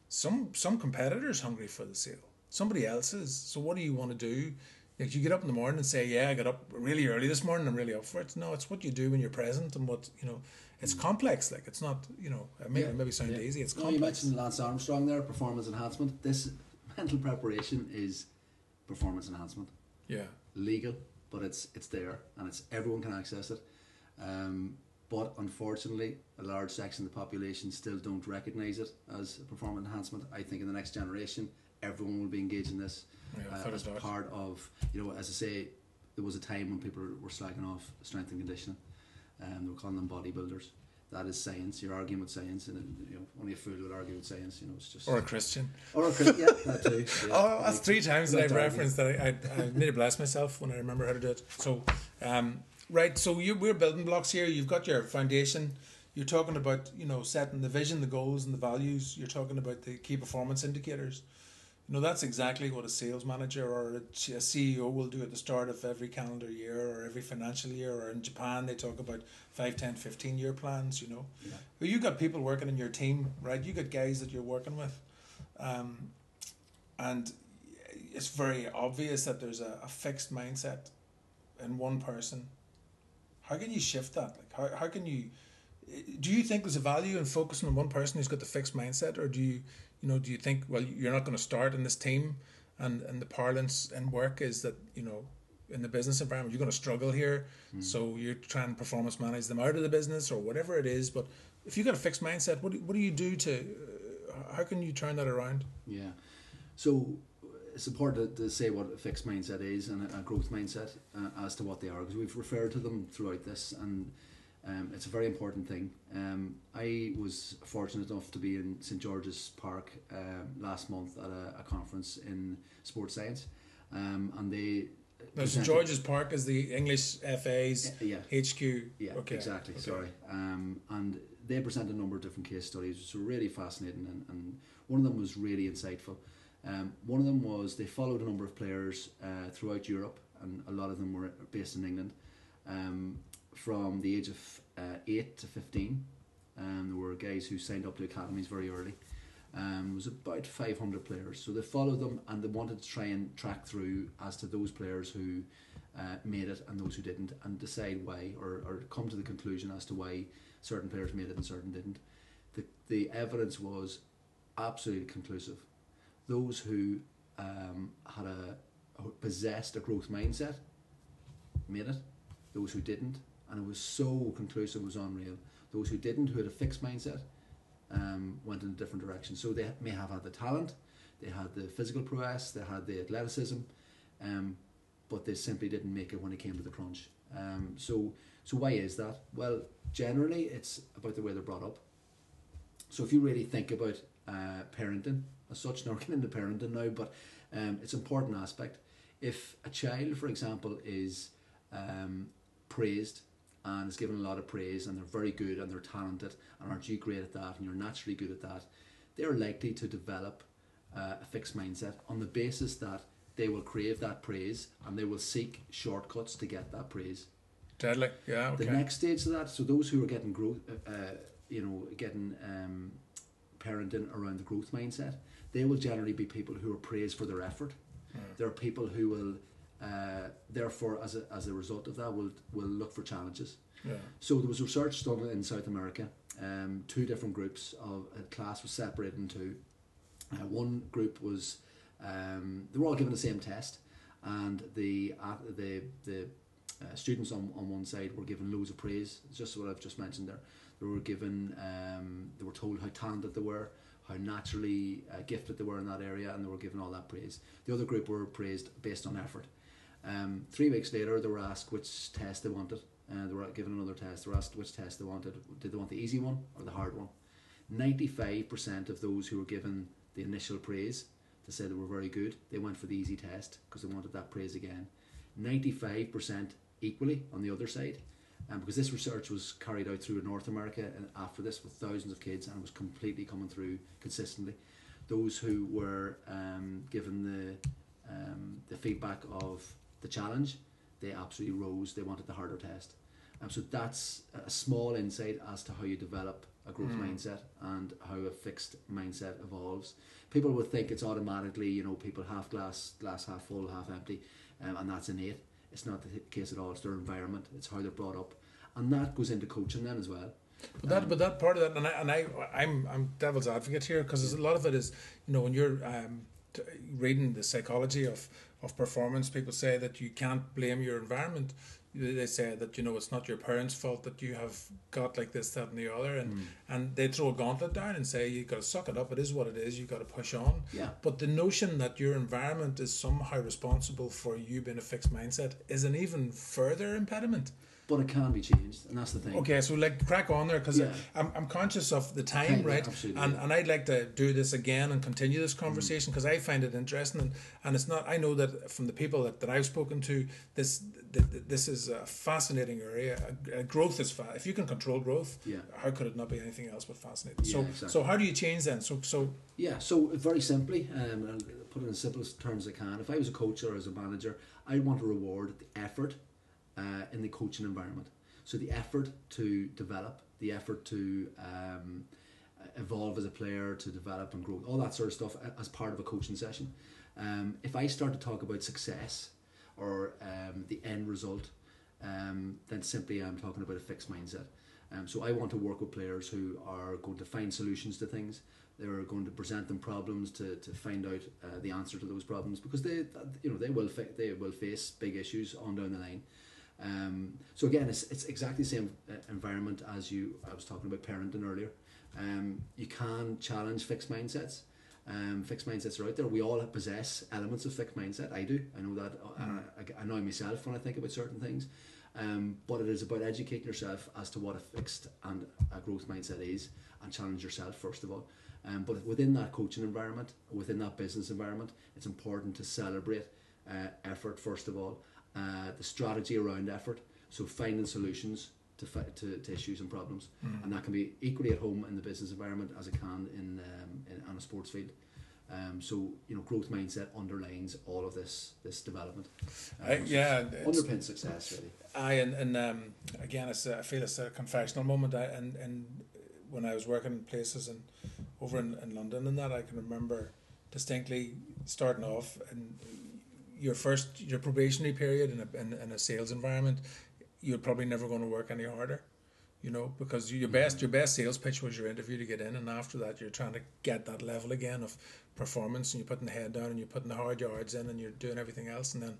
A: some some competitors hungry for the sale. Somebody else is. So what do you want to do? Like you get up in the morning and say, "Yeah, I got up really early this morning. I'm really up for it." No, it's what you do when you're present and what you know. It's complex. Like it's not you know. It may
B: Yeah,
A: maybe sound
B: yeah.
A: easy. It's
B: No, you mentioned Lance Armstrong there, performance enhancement. This mental preparation is performance enhancement.
A: yeah.
B: Legal, but it's it's there and it's everyone can access it. Um, but unfortunately, a large section of the population still don't recognise it as a performance enhancement. I think in the next generation, everyone will be engaged in this
A: Yeah,
B: uh, as part of you know, as I say, there was a time when people were slacking off strength and conditioning, and they were calling them bodybuilders. That is science. You're arguing with science, and you know only a fool would argue with science. You know, it's just
A: Or a Christian.
B: or a Chris- yeah, that too. Yeah.
A: Oh, that's three times that I've referenced that I, I, I to bless myself when I remember how to do it. So, um, right. So you we're building blocks here. You've got your foundation. You're talking about you know setting the vision, the goals, and the values. You're talking about the key performance indicators. You know that's exactly what a sales manager or a CEO will do at the start of every calendar year or every financial year. Or in Japan, they talk about 5, 10, 15 year plans. You know,
B: Yeah.
A: Well, you got people working in your team, right? You got guys that you're working with, um, and it's very obvious that there's a, a fixed mindset in one person. How can you shift that? Like, how how can you? Do you think there's a value in focusing on one person who's got the fixed mindset, or do you, you know, do you think well you're not going to start in this team, and and the parlance in work is that you know in the business environment you're going to struggle here, so you're trying to performance manage them out of the business or whatever it is. But if you've got a fixed mindset, what do, what do you do to? Uh, how can you turn that around?
B: Yeah. So it's important to, to say what a fixed mindset is and a, a growth mindset uh, as to what they are because we've referred to them throughout this and Um, it's a very important thing. Um, I was fortunate enough to be in St George's Park um, last month at a, a, conference in sports science, um, and they.
A: Now, St George's Park is the English FA's
B: yeah.
A: HQ.
B: Yeah,
A: okay.
B: exactly.
A: Okay.
B: Sorry, um, and they presented a number of different case studies, which were really fascinating, and, and one of them was really insightful. Um, one of them was they followed a number of players uh, throughout Europe, and a lot of them were based in England. Um, from the age of uh, 8 to 15. Um, there were guys who signed up to academies very early. Um, it was about 500 players. So they followed them and they wanted to try and track through as to those players who uh, made it and those who didn't and decide why or, or come to the conclusion as to why certain players made it and certain didn't. The, the evidence was absolutely conclusive. Those who um, had a possessed a growth mindset made it. Those who didn't and it was so conclusive, it was unreal. Those who didn't, who had a fixed mindset, um, went in a different direction. So they may have had the talent, they had the physical prowess, they had the athleticism, um, but they simply didn't make it when it came to the crunch. Um, so, so why is that? Well, generally it's about the way they're brought up. So if you really think about uh, parenting, as such, not getting into parenting now, but um, it's an important aspect. If a child, for example, is um, praised and is given a lot of praise and they're very good and they're talented and aren't you great at that and you're naturally good at that, they're likely to develop uh, a fixed mindset on the basis that they will crave that praise and they will seek shortcuts to get that praise.
A: Deadly, yeah. Okay.
B: The next stage of that, so those who are getting growth, uh, uh, you know, getting um, parenting around the growth mindset, they will generally be people who are praised for their effort. Mm. There are people who will uh, therefore, as a, as a result of that, we'll, we'll look for challenges.
A: Yeah.
B: So there was research done in South America. Um, two different groups of a class was separated into. Uh, one group was um, they were all given the same test, and the uh, the the uh, students on, on one side were given loads of praise. It's just what I've just mentioned there. They were given um, they were told how talented they were, how naturally uh, gifted they were in that area, and they were given all that praise. The other group were praised based on effort. Um, three weeks later, they were asked which test they wanted. Uh, they were given another test. They were asked which test they wanted. Did they want the easy one or the hard one? 95% of those who were given the initial praise to say they were very good, they went for the easy test because they wanted that praise again. 95% equally on the other side. Um, because this research was carried out through North America and after this with thousands of kids and was completely coming through consistently. Those who were um, given the um, the feedback of the challenge, they absolutely rose. They wanted the harder test. Um, so that's a small insight as to how you develop a growth mm. mindset and how a fixed mindset evolves. People would think it's automatically, you know, people half glass, glass half full, half empty, um, and that's innate. It's not the case at all. It's their environment. It's how they're brought up, and that goes into coaching then as well.
A: But that, um, but that part of that, and I, and I, I'm, I'm devil's advocate here because a lot of it is, you know, when you're um, reading the psychology of of performance, people say that you can't blame your environment. They say that you know it's not your parents' fault that you have got like this, that, and the other, and mm. and they throw a gauntlet down and say you got to suck it up. It is what it is. You got to push on.
B: Yeah.
A: But the notion that your environment is somehow responsible for you being a fixed mindset is an even further impediment
B: but it can be changed, and that's the thing.
A: Okay, so like crack on there because yeah. I'm, I'm conscious of the time, right?
B: Absolutely.
A: And and I'd like to do this again and continue this conversation because mm. I find it interesting, and, and it's not. I know that from the people that, that I've spoken to, this this is a fascinating area. Growth is fast. If you can control growth,
B: yeah.
A: how could it not be anything else but fascinating?
B: Yeah,
A: so
B: exactly.
A: so how do you change then? So so
B: yeah, so very simply, um, I'll put it in the simplest terms I can. If I was a coach or as a manager, I want to reward the effort uh, in the coaching environment. So the effort to develop, the effort to um, evolve as a player, to develop and grow, all that sort of stuff as part of a coaching session. Um, if I start to talk about success or um, the end result, um, then simply I'm talking about a fixed mindset. Um, so I want to work with players who are going to find solutions to things. They're going to present them problems to, to find out uh, the answer to those problems because they you know they will fa- they will face big issues on down the line. Um, so again, it's, it's exactly the same uh, environment as you. I was talking about parenting earlier. Um, you can challenge fixed mindsets, Um, fixed mindsets are out there. We all possess elements of fixed mindset. I do. I know that. Mm. I, I know myself when I think about certain things. Um, but it is about educating yourself as to what a fixed and a growth mindset is and challenge yourself first of all. Um, but within that coaching environment, within that business environment, it's important to celebrate uh, effort first of all, uh, the strategy around effort. So finding solutions to, to, to, issues and problems, mm. and that can be equally at home in the business environment as it can in, um, in on a sports field. Um, so you know, growth mindset underlines all of this this development.
A: Um, yeah,
B: underpins success really.
A: I and, and um, again, it's a, I feel it's a confessional moment. I, and and when I was working in places and over in, in London and that, I can remember distinctly starting off and your first your probationary period in a in, in a sales environment, you're probably never going to work any harder you know, because your mm-hmm. best your best sales pitch was your interview to get in, and after that you're trying to get that level again of performance, and you're putting the head down, and you're putting the hard yards in, and you're doing everything else, and then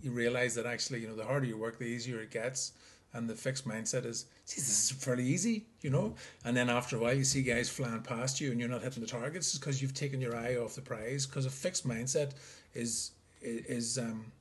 A: you realize that actually, you know, the harder you work, the easier it gets, and the fixed mindset is, see, this is fairly easy, you know, mm-hmm. and then after a while you see guys flying past you, and you're not hitting the targets because you've taken your eye off the prize, because a fixed mindset is is um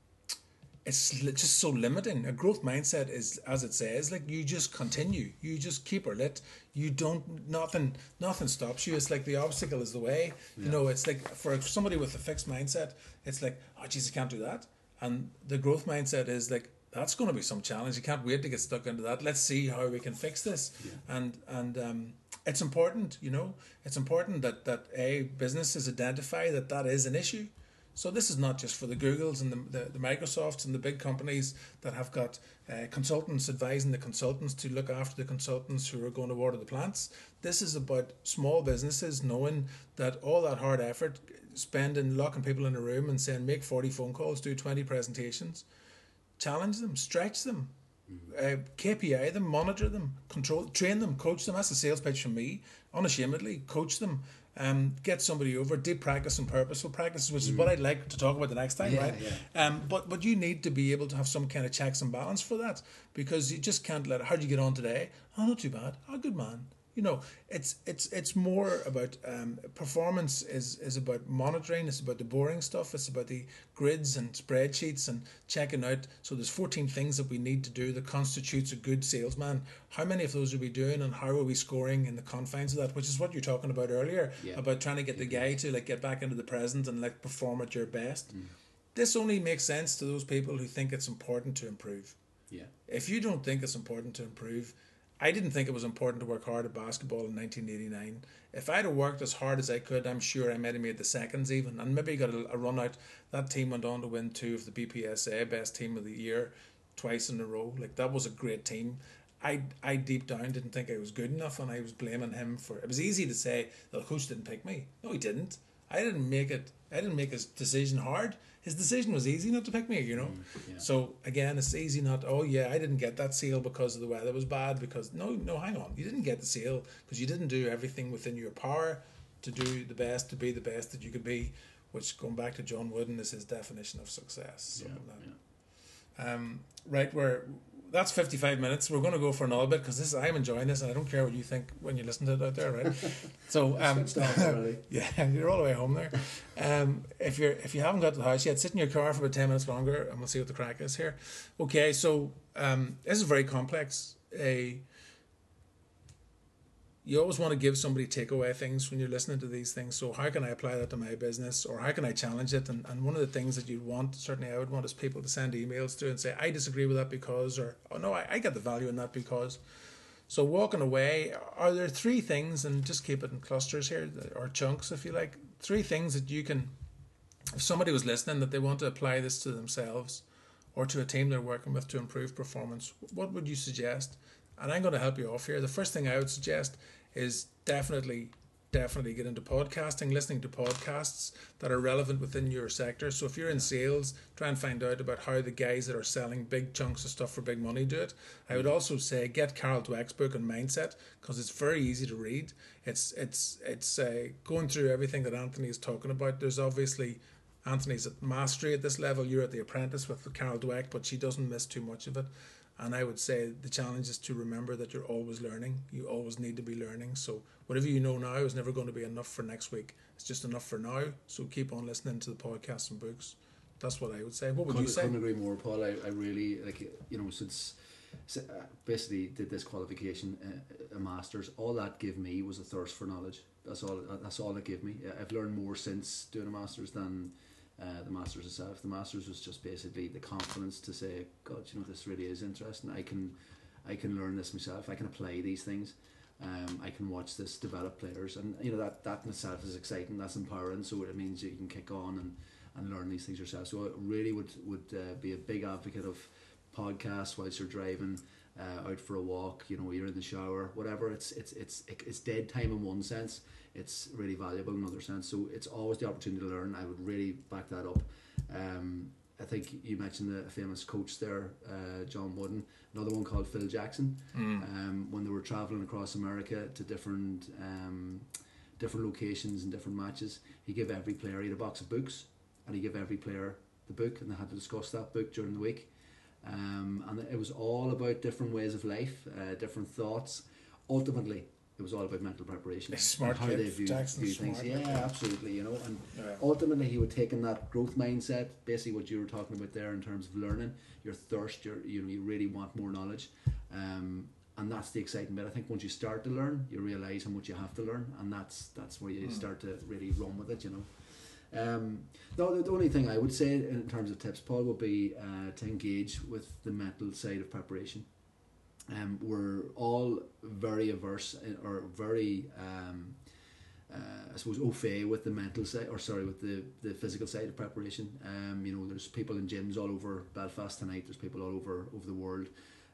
A: it's just so limiting. A growth mindset is, as it says, like you just continue, you just keep her lit. You don't nothing nothing stops you. It's like the obstacle is the way. Yeah. You know, it's like for somebody with a fixed mindset, it's like, oh Jesus, can't do that. And the growth mindset is like that's going to be some challenge. You can't wait to get stuck into that. Let's see how we can fix this. Yeah. And and um, it's important, you know, it's important that that a businesses identify that that is an issue so this is not just for the Googles and the, the, the Microsofts and the big companies that have got uh, consultants advising the consultants to look after the consultants who are going to water the plants. This is about small businesses knowing that all that hard effort, spending locking people in a room and saying make 40 phone calls, do 20 presentations, challenge them, stretch them, uh, KPI them, monitor them, control, train them, coach them. That's a sales pitch from me. Unashamedly, coach them um, get somebody over, deep practice and purposeful practice, which is mm. what I'd like to talk about the next time,
B: yeah,
A: right?
B: Yeah.
A: Um, but but you need to be able to have some kind of checks and balance for that because you just can't let. How do you get on today? Oh, not too bad. Oh, good man you know it's it's it's more about um, performance is is about monitoring it's about the boring stuff it's about the grids and spreadsheets and checking out. So there's 14 things that we need to do that constitutes a good salesman. How many of those are we doing and how are we scoring in the confines of that? Which is what you're talking about earlier
B: yeah.
A: about trying to get the guy to like get back into the present and like perform at your best. Mm. this only makes sense to those people who think it's important to improve.
B: Yeah.
A: If you don't think it's important to improve I didn't think it was important to work hard at basketball in 1989. If I'd have worked as hard as I could, I'm sure I might have made the seconds even, and maybe got a, a run out. That team went on to win two of the BPSA Best Team of the Year twice in a row. Like that was a great team. I I deep down didn't think I was good enough, and I was blaming him for. It was easy to say the coach didn't pick me. No, he didn't. I didn't make it. I didn't make his decision hard his decision was easy not to pick me, you know.
B: Mm, yeah.
A: So again, it's easy not. Oh yeah, I didn't get that seal because the weather was bad. Because no, no, hang on, you didn't get the seal because you didn't do everything within your power to do the best, to be the best that you could be. Which going back to John Wooden is his definition of success.
B: So
A: yeah, yeah. Um, right where that's 55 minutes. We're going to go for another bit because this I'm enjoying this and I don't care what you think when you listen to it out there, right? So um, yeah, you're all the way home there. Um, if you're if you haven't got to the house yet, sit in your car for about 10 minutes longer and we'll see what the crack is here. Okay, so um, this is very complex. A you always want to give somebody takeaway things when you're listening to these things. So how can I apply that to my business or how can I challenge it? And, and one of the things that you'd want, certainly I would want is people to send emails to and say, I disagree with that because, or, oh no, I, I get the value in that because. So walking away, are there three things, and just keep it in clusters here, or chunks if you like, three things that you can, if somebody was listening that they want to apply this to themselves or to a team they're working with to improve performance, what would you suggest? And I'm going to help you off here. The first thing I would suggest is definitely definitely get into podcasting, listening to podcasts that are relevant within your sector. So if you're in sales, try and find out about how the guys that are selling big chunks of stuff for big money do it. I would also say get Carol Dweck's book on mindset because it's very easy to read. It's it's it's uh, going through everything that Anthony is talking about. There's obviously Anthony's at mastery at this level. You're at the apprentice with Carol Dweck, but she doesn't miss too much of it. And I would say the challenge is to remember that you're always learning. You always need to be learning. So whatever you know now is never going to be enough for next week. it's just enough for now. So keep on listening to the podcasts and books. That's what I would say. What would
B: couldn't,
A: you say?
B: Couldn't agree more, Paul. I, I really like you know since uh, basically did this qualification, uh, a masters. All that gave me was a thirst for knowledge. That's all. That's all it gave me. I've learned more since doing a masters than uh, the masters itself. The masters was just basically the confidence to say, God, you know, this really is interesting. I can, I can learn this myself. I can apply these things. Um, I can watch this develop players, and you know that that in itself is exciting. That's empowering. So it means you can kick on and, and learn these things yourself. So I really would would uh, be a big advocate of podcasts whilst you're driving. Uh, out for a walk, you know, you're in the shower, whatever. It's it's it's it's dead time in one sense. It's really valuable in another sense. So it's always the opportunity to learn. I would really back that up. Um, I think you mentioned the famous coach there, uh, John Wooden. Another one called Phil Jackson. Mm. Um, when they were traveling across America to different um, different locations and different matches, he gave every player he had a box of books, and he gave every player the book, and they had to discuss that book during the week. Um, and it was all about different ways of life, uh, different thoughts. Ultimately, it was all about mental preparation.
A: Smart
B: how
A: kid.
B: they view, view things. Yeah, absolutely. You know, and
A: Yeah.
B: ultimately he would take in that growth mindset, basically what you were talking about there in terms of learning, your thirst, your you know, you really want more knowledge. Um, and that's the exciting bit. I think once you start to learn, you realise how much you have to learn, and that's that's where you
A: Mm.
B: start to really run with it. You know. Um, no, the, the only thing I would say in terms of tips, Paul, would be uh, to engage with the mental side of preparation. Um, we're all very averse or very, um, uh, I suppose, au fait with the mental side, or sorry, with the, the physical side of preparation. Um, you know, there's people in gyms all over Belfast tonight. There's people all over over the world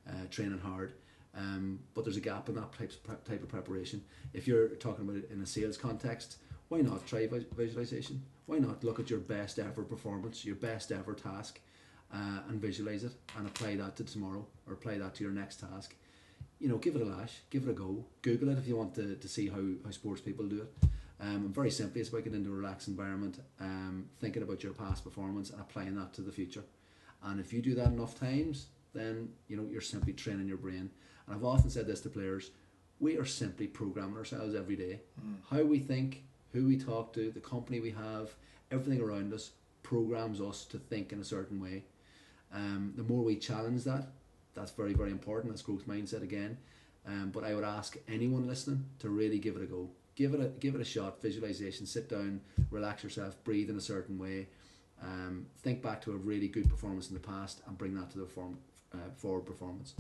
B: uh, training hard. Um, but there's a gap in that type of, type of preparation. If you're talking about it in a sales context, why not try vis- visualization? Why not look at your best ever performance, your best ever task, uh, and visualize it and apply that to tomorrow or apply that to your next task? You know, give it a lash, give it a go. Google it if you want to, to see how, how sports people do it. Um, and very simply, it's about getting into a relaxed environment, um, thinking about your past performance and applying that to the future. And if you do that enough times, then you know you're simply training your brain. And I've often said this to players: we are simply programming ourselves every day.
A: Mm.
B: How we think, who we talk to, the company we have, everything around us programs us to think in a certain way. Um, the more we challenge that, that's very very important. That's growth mindset again. Um, but I would ask anyone listening to really give it a go. Give it a give it a shot. Visualization. Sit down, relax yourself, breathe in a certain way. Um, think back to a really good performance in the past and bring that to the form, uh, forward performance.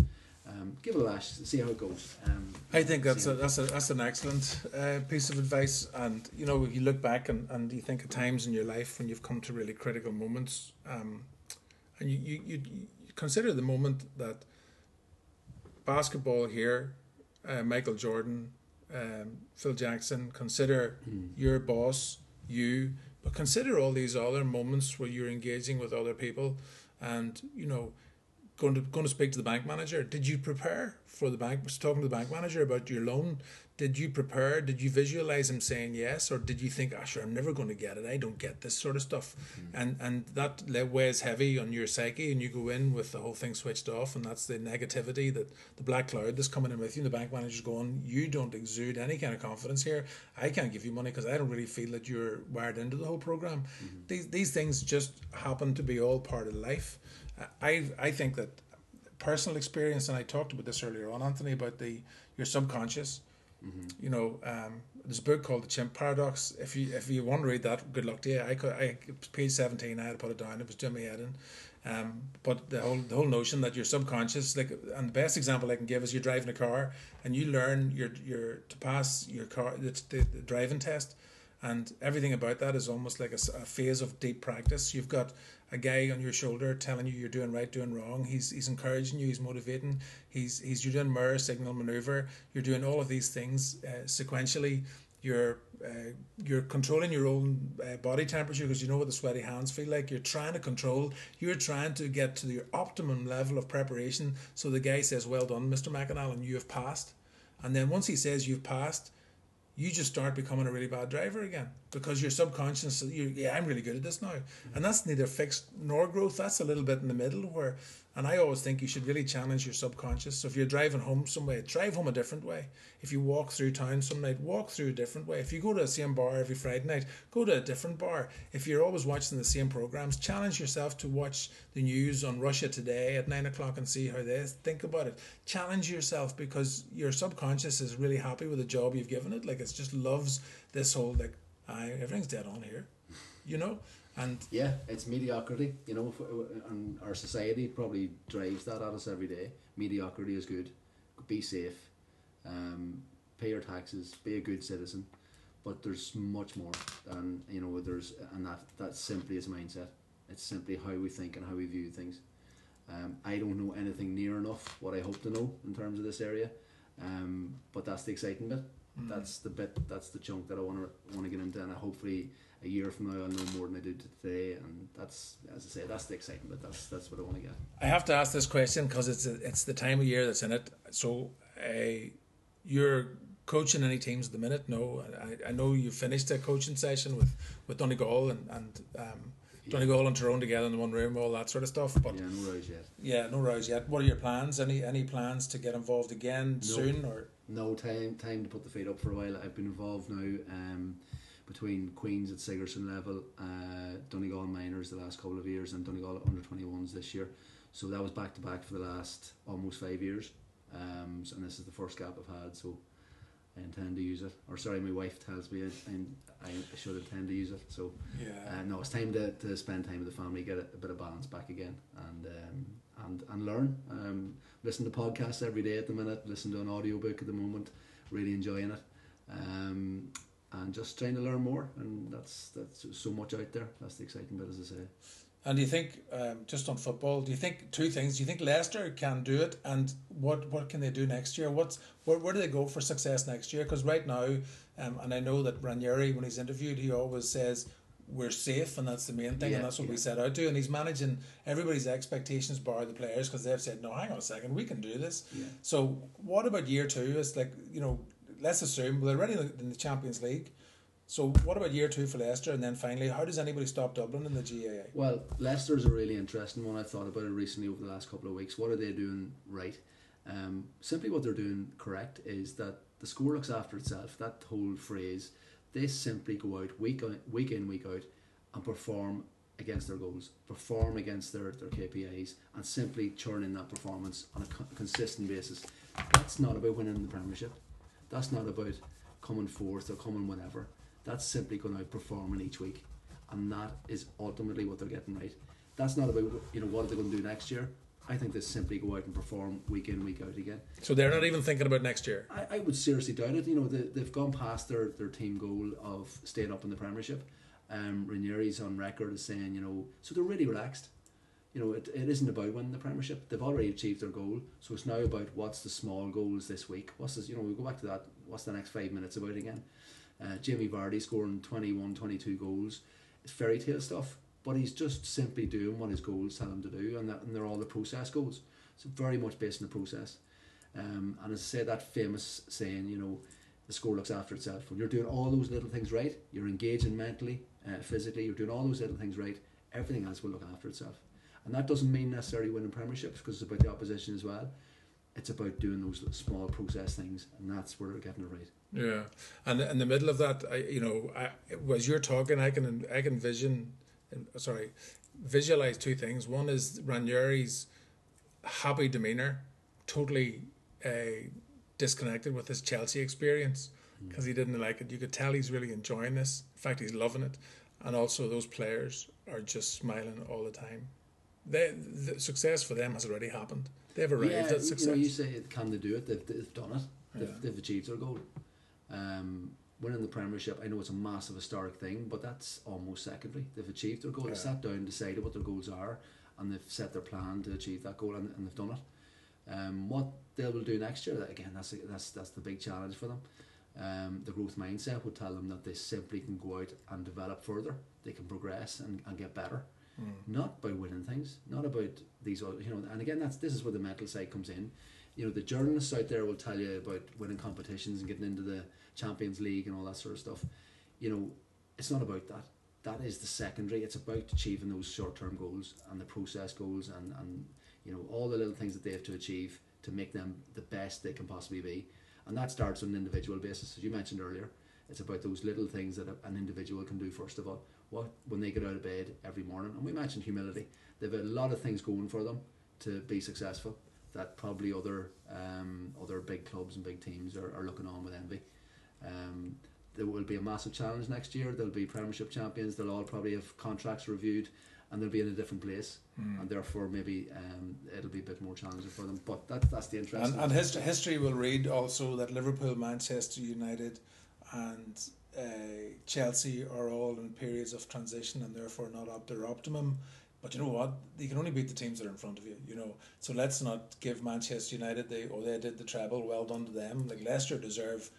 B: Um, give it a lash, see how it goes. Um,
A: I think that's a, that's a, that's an excellent uh, piece of advice. And you know, if you look back and, and you think of times in your life when you've come to really critical moments, um, and you, you, you, you consider the moment that basketball here, uh, Michael Jordan, um, Phil Jackson, consider
B: Mm.
A: your boss, you, but consider all these other moments where you're engaging with other people, and you know, going to going to speak to the bank manager. Did you prepare for the bank? Was talking to the bank manager about your loan. Did you prepare? Did you visualize him saying yes, or did you think, "Ah, sure, I'm never going to get it. I don't get this sort of stuff," and and that weighs heavy on your psyche, and you go in with the whole thing switched off, and that's the negativity that the black cloud that's coming in with you. And the bank manager's going, "You don't exude any kind of confidence here. I can't give you money because I don't really feel that you're wired into the whole program." These these things just happen to be all part of life. I I think that personal experience, and I talked about this earlier on, Anthony, about the your subconscious. You know, um, there's a book called The Chimp Paradox. If you if you want to read that, good luck to you. I could, I page seventeen. I had to put it down. It was Jimmy Eden. Um, but the whole the whole notion that your subconscious, like, and the best example I can give is you're driving a car and you learn your your to pass your car the, the, the driving test, and everything about that is almost like a phase of deep practice. You've got a guy on your shoulder telling you you're doing right, doing wrong. He's he's encouraging you. He's motivating. He's he's you're doing mirror signal maneuver. You're doing all of these things uh, sequentially. You're uh, you're controlling your own uh, body temperature because you know what the sweaty hands feel like. You're trying to control. You're trying to get to your optimum level of preparation. So the guy says, "Well done, Mister McAnallen. You have passed." And then once he says you've passed, you just start becoming a really bad driver again because your subconscious, you yeah, I'm really good at this now, and that's neither fixed nor growth. That's a little bit in the middle where, and I always think you should really challenge your subconscious. So if you're driving home some way, drive home a different way. If you walk through town some night, walk through a different way. If you go to the same bar every Friday night, go to a different bar. If you're always watching the same programs, challenge yourself to watch the news on Russia today at nine o'clock and see how they think about it. Challenge yourself because your subconscious is really happy with the job you've given it. Like it just loves this whole like I, everything's dead on here, you know. And
B: yeah, it's mediocrity. You know, and our society probably drives that at us every day. Mediocrity is good. Be safe. Um, pay your taxes. Be a good citizen. But there's much more, and you know, there's and that that simply is mindset. It's simply how we think and how we view things. Um, I don't know anything near enough what I hope to know in terms of this area, um, but that's the exciting bit. Mm. That's the bit. That's the chunk that I want to want to get into, and hopefully a year from now I'll know more than I did today. And that's, as I say, that's the exciting bit. That's that's what I want to get.
A: I have to ask this question because it's a, it's the time of year that's in it. So, uh, you're coaching any teams at the minute? No, I, I know you finished a coaching session with with Donegal and and. Um, Donegal and Tyrone together in one room, all that sort of stuff. But
B: yeah, no rows yet.
A: Yeah, no rows yet. What are your plans? Any any plans to get involved again no. soon or?
B: no time time to put the feet up for a while. I've been involved now um, between Queens at Sigerson level, uh, Donegal minors the last couple of years, and Donegal under 21s this year. So that was back to back for the last almost five years. Um, so, and this is the first gap I've had. So I intend to use it. Or sorry, my wife tells me I, I, I should intend to use it. So
A: yeah,
B: uh, no, it's time to, to spend time with the family, get a, a bit of balance back again, and um, and and learn. Um, listen to podcasts every day at the minute. Listen to an audiobook at the moment. Really enjoying it. Um, and just trying to learn more, and that's that's so much out there. That's the exciting bit, as I say.
A: And do you think, um, just on football, do you think two things? Do you think Leicester can do it, and what what can they do next year? What's where, where do they go for success next year? Because right now, um, and I know that Ranieri, when he's interviewed, he always says we're safe, and that's the main thing, yeah, and that's what yeah. we set out to. And he's managing everybody's expectations, bar the players, because they've said, "No, hang on a second, we can do this."
B: Yeah.
A: So, what about year two? It's like you know, let's assume they're already in the Champions League. So what about year two for Leicester, and then finally, how does anybody stop Dublin in the GAA?
B: Well, Leicester's a really interesting one. I've thought about it recently over the last couple of weeks. What are they doing right? Um, simply, what they're doing correct is that the score looks after itself. That whole phrase, they simply go out week on, week in, week out, and perform against their goals, perform against their, their KPIs, and simply churn in that performance on a co- consistent basis. That's not about winning the Premiership. That's not about coming fourth or coming whatever that's simply going to outperform each week, and that is ultimately what they're getting right. That's not about you know what are they going to do next year. I think they simply go out and perform week in week out again.
A: So they're not even thinking about next year.
B: I, I would seriously doubt it. You know they, they've gone past their, their team goal of staying up in the Premiership. Um, Ranieri's on record as saying you know so they're really relaxed. You know it, it isn't about winning the Premiership. They've already achieved their goal. So it's now about what's the small goals this week. What's this? You know we go back to that. What's the next five minutes about again? Uh, Jamie Vardy scoring 21, 22 goals. It's fairy tale stuff, but he's just simply doing what his goals tell him to do, and, that, and they're all the process goals. It's very much based on the process. Um, and as I say, that famous saying, you know, the score looks after itself. When you're doing all those little things right, you're engaging mentally, uh, physically, you're doing all those little things right, everything else will look after itself. And that doesn't mean necessarily winning premierships because it's about the opposition as well. It's about doing those small process things, and that's where we're getting it right.
A: Yeah, and in the middle of that, I you know, I, as you're talking, I can I can vision, sorry, visualize two things. One is Ranieri's happy demeanor, totally uh, disconnected with his Chelsea experience because mm. he didn't like it. You could tell he's really enjoying this. In fact, he's loving it, and also those players are just smiling all the time. They, the success for them has already happened. They've arrived
B: yeah,
A: at success.
B: You, know, you say, can they do it? They've, they've done it. They've, yeah. they've achieved their goal. Um, winning the Premiership, I know it's a massive historic thing, but that's almost secondary. They've achieved their goal. Yeah. They sat down, decided what their goals are, and they've set their plan to achieve that goal, and, and they've done it. Um, what they will do next year, again, that's that's that's the big challenge for them. Um, the growth mindset would tell them that they simply can go out and develop further. They can progress and, and get better, mm. not by winning things, not about these. You know, and again, that's this is where the mental side comes in. You know, the journalists out there will tell you about winning competitions and getting into the Champions League and all that sort of stuff. You know, it's not about that. That is the secondary. It's about achieving those short term goals and the process goals and, and you know all the little things that they have to achieve to make them the best they can possibly be. And that starts on an individual basis, as you mentioned earlier. It's about those little things that an individual can do first of all. What when they get out of bed every morning, and we mentioned humility. They've a lot of things going for them to be successful that probably other um, other big clubs and big teams are, are looking on with envy. Um, there will be a massive challenge next year. There'll be Premiership champions. They'll all probably have contracts reviewed, and they'll be in a different place,
A: Mm.
B: and therefore maybe um, it'll be a bit more challenging for them. But that, that's the interest.
A: And, and history, history will read also that Liverpool, Manchester United, and uh, Chelsea are all in periods of transition and therefore not up their optimum. But you know what? You can only beat the teams that are in front of you. You know, so let's not give Manchester United they oh they did the treble. Well done to them. Like Leicester deserve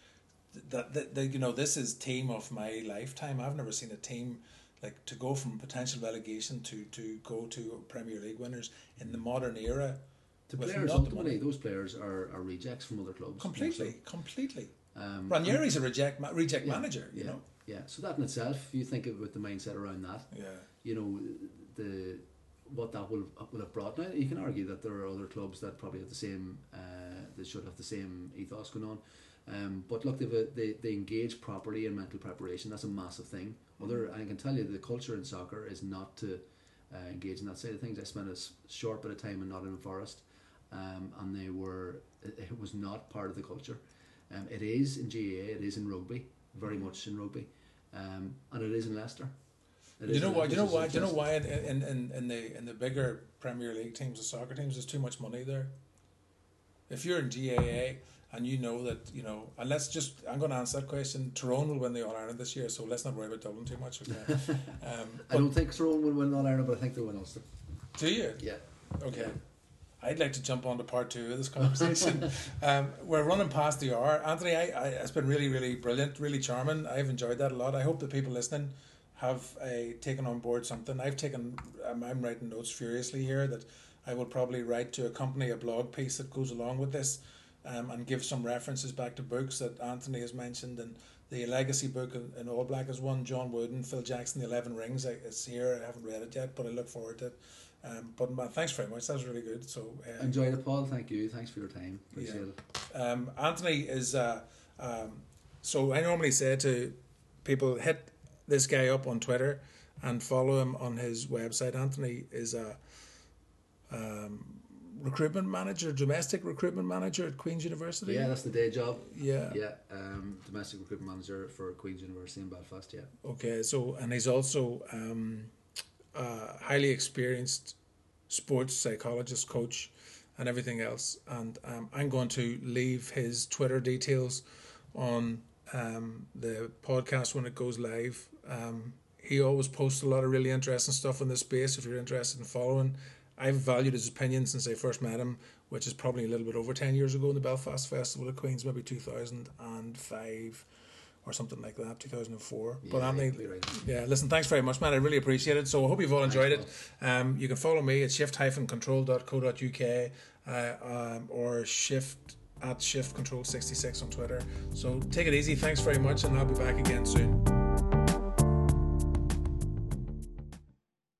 A: that. that, that you know, this is team of my lifetime. I've never seen a team like to go from potential relegation to to go to Premier League winners in the modern era.
B: the players ultimately,
A: money.
B: those players are, are rejects from other clubs.
A: Completely, completely.
B: Um,
A: Ranieri's a reject ma- reject
B: Yeah,
A: manager. You
B: yeah,
A: know.
B: yeah. So that in itself, you think about the mindset around that.
A: Yeah.
B: you know the what that will will have brought. Now you can argue that there are other clubs that probably have the same uh, they should have the same ethos going on. Um, but look, they've, they they engage properly in mental preparation. That's a massive thing. Other, I can tell you, the culture in soccer is not to uh, engage in that side of things. I spent a short bit of time in Nottingham Forest, um, and they were it, it was not part of the culture. Um, it is in GAA, it is in rugby, very much in rugby, um, and it is in Leicester. It
A: you
B: is
A: know
B: in
A: why? You know
B: Leicester's
A: why? You know why? In, in, in the in the bigger Premier League teams, the soccer teams, there's too much money there. If you're in GAA and you know that you know, and let's just, I'm going to answer that question. Tyrone will win the All Ireland this year, so let's not worry about Dublin too much. Okay. Um,
B: I don't think Tyrone will win All Ireland, but I think they'll win Ulster.
A: do you?
B: Yeah.
A: Okay. I'd like to jump on to part two of this conversation. um, we're running past the hour. Anthony, I, I, it's been really, really brilliant, really charming. I've enjoyed that a lot. I hope the people listening have uh, taken on board something. I've taken, um, I'm writing notes furiously here that I will probably write to accompany a blog piece that goes along with this um, and give some references back to books that Anthony has mentioned. And the Legacy book in, in All Black is one, John Wooden, Phil Jackson, The Eleven Rings. I, it's here. I haven't read it yet, but I look forward to it. Um, but man, thanks very much. That was really good. So uh,
B: Enjoyed it, Paul. Thank you. Thanks for your time. Appreciate
A: Yeah.
B: it.
A: um, Anthony is uh, um, so I normally say to people hit this guy up on Twitter and follow him on his website. Anthony is a um, recruitment manager, domestic recruitment manager at Queen's University.
B: Yeah, that's the day job.
A: yeah.
B: Yeah, um, domestic recruitment manager for Queen's University in Belfast. Yeah.
A: Okay, so and he's also um, a highly experienced sports psychologist, coach, and everything else. And um, I'm going to leave his Twitter details on um, the podcast when it goes live. Um, he always posts a lot of really interesting stuff in this space. If you're interested in following, I've valued his opinion since I first met him, which is probably a little bit over ten years ago in the Belfast Festival at Queens, maybe two thousand and five or something like that, two thousand and four. But
B: Yeah,
A: Anthony,
B: you could be right.
A: yeah, listen, thanks very much, man. I really appreciate it. So I hope you've all enjoyed
B: Thanks,
A: it. Um, you can follow me at shift-control.co.uk uh, um, or shift at shift control 66 on Twitter. So take it easy. Thanks very much, and I'll be back again soon.